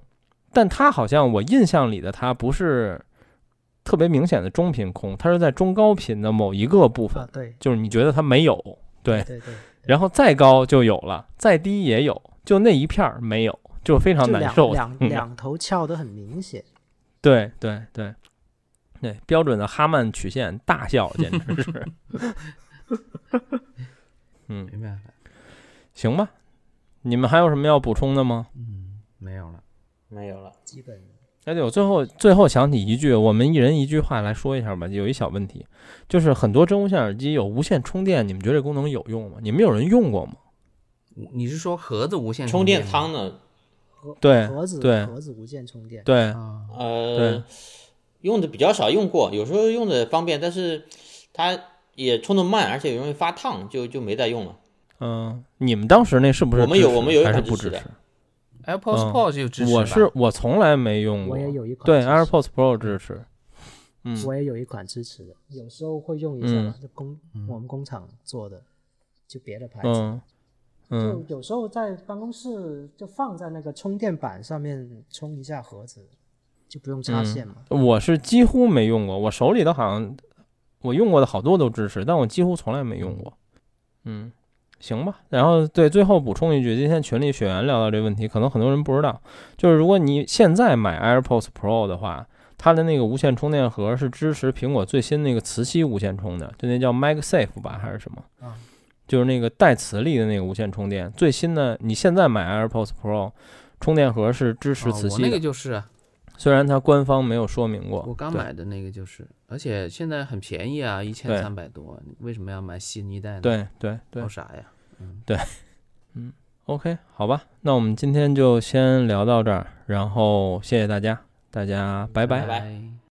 但它好像我印象里的它不是特别明显的中频空，它是在中高频的某一个部分。对，就是你觉得它没有，对对对。然后再高就有了，再低也有，就那一片儿没有，就非常难受。两两头翘得很明显。对 对对。对，标准的哈曼曲线，大笑，简直是。嗯，没办法，行吧。你们还有什么要补充的吗？嗯，没有了，没有了，基本哎，对，我最后最后想起一句，我们一人一句话来说一下吧。有一小问题，就是很多真无线耳机有无线充电，你们觉得这功能有用吗？你们有人用过吗？你是说盒子无线充电电仓呢？对盒子对盒子无线充电，对，啊？呃对，用的比较少，用过，有时候用的方便，但是它也充的慢，而且容易发烫，就就没再用了。嗯，你们当时那是不是我们有我们有一款支持的不支持？AirPods 嗯 Pro 就支持吧。我是我从来没用过我，也有一款对 AirPods Pro 支持。嗯我也有一款支持的，有时候会用一下嘛，就工我们工厂做的，就别的牌子。就有时候在办公室就放在那个充电板上面充一下盒子，就不用插嗯线嘛。我是几乎没用过，我手里的好像我用过的好多都支持，但我几乎从来没用过。嗯，行吧。然后对，最后补充一句，今天群里学员聊到这个问题，可能很多人不知道，就是如果你现在买 AirPods Pro 的话，它的那个无线充电盒是支持苹果最新那个磁吸无线充的，就那叫 MagSafe 吧，还是什么？啊就是那个带磁力的那个无线充电。最新的，你现在买 AirPods Pro 充电盒是支持哦我那个磁吸的，就是啊，虽然它官方没有说明过。我刚买的那个就是，而且现在很便宜啊，一千三百多，为什么要买新一代呢？，对对对搞啥呀？嗯，对，嗯，OK，好吧，那我们今天就先聊到这儿，然后谢谢大家，大家拜拜拜拜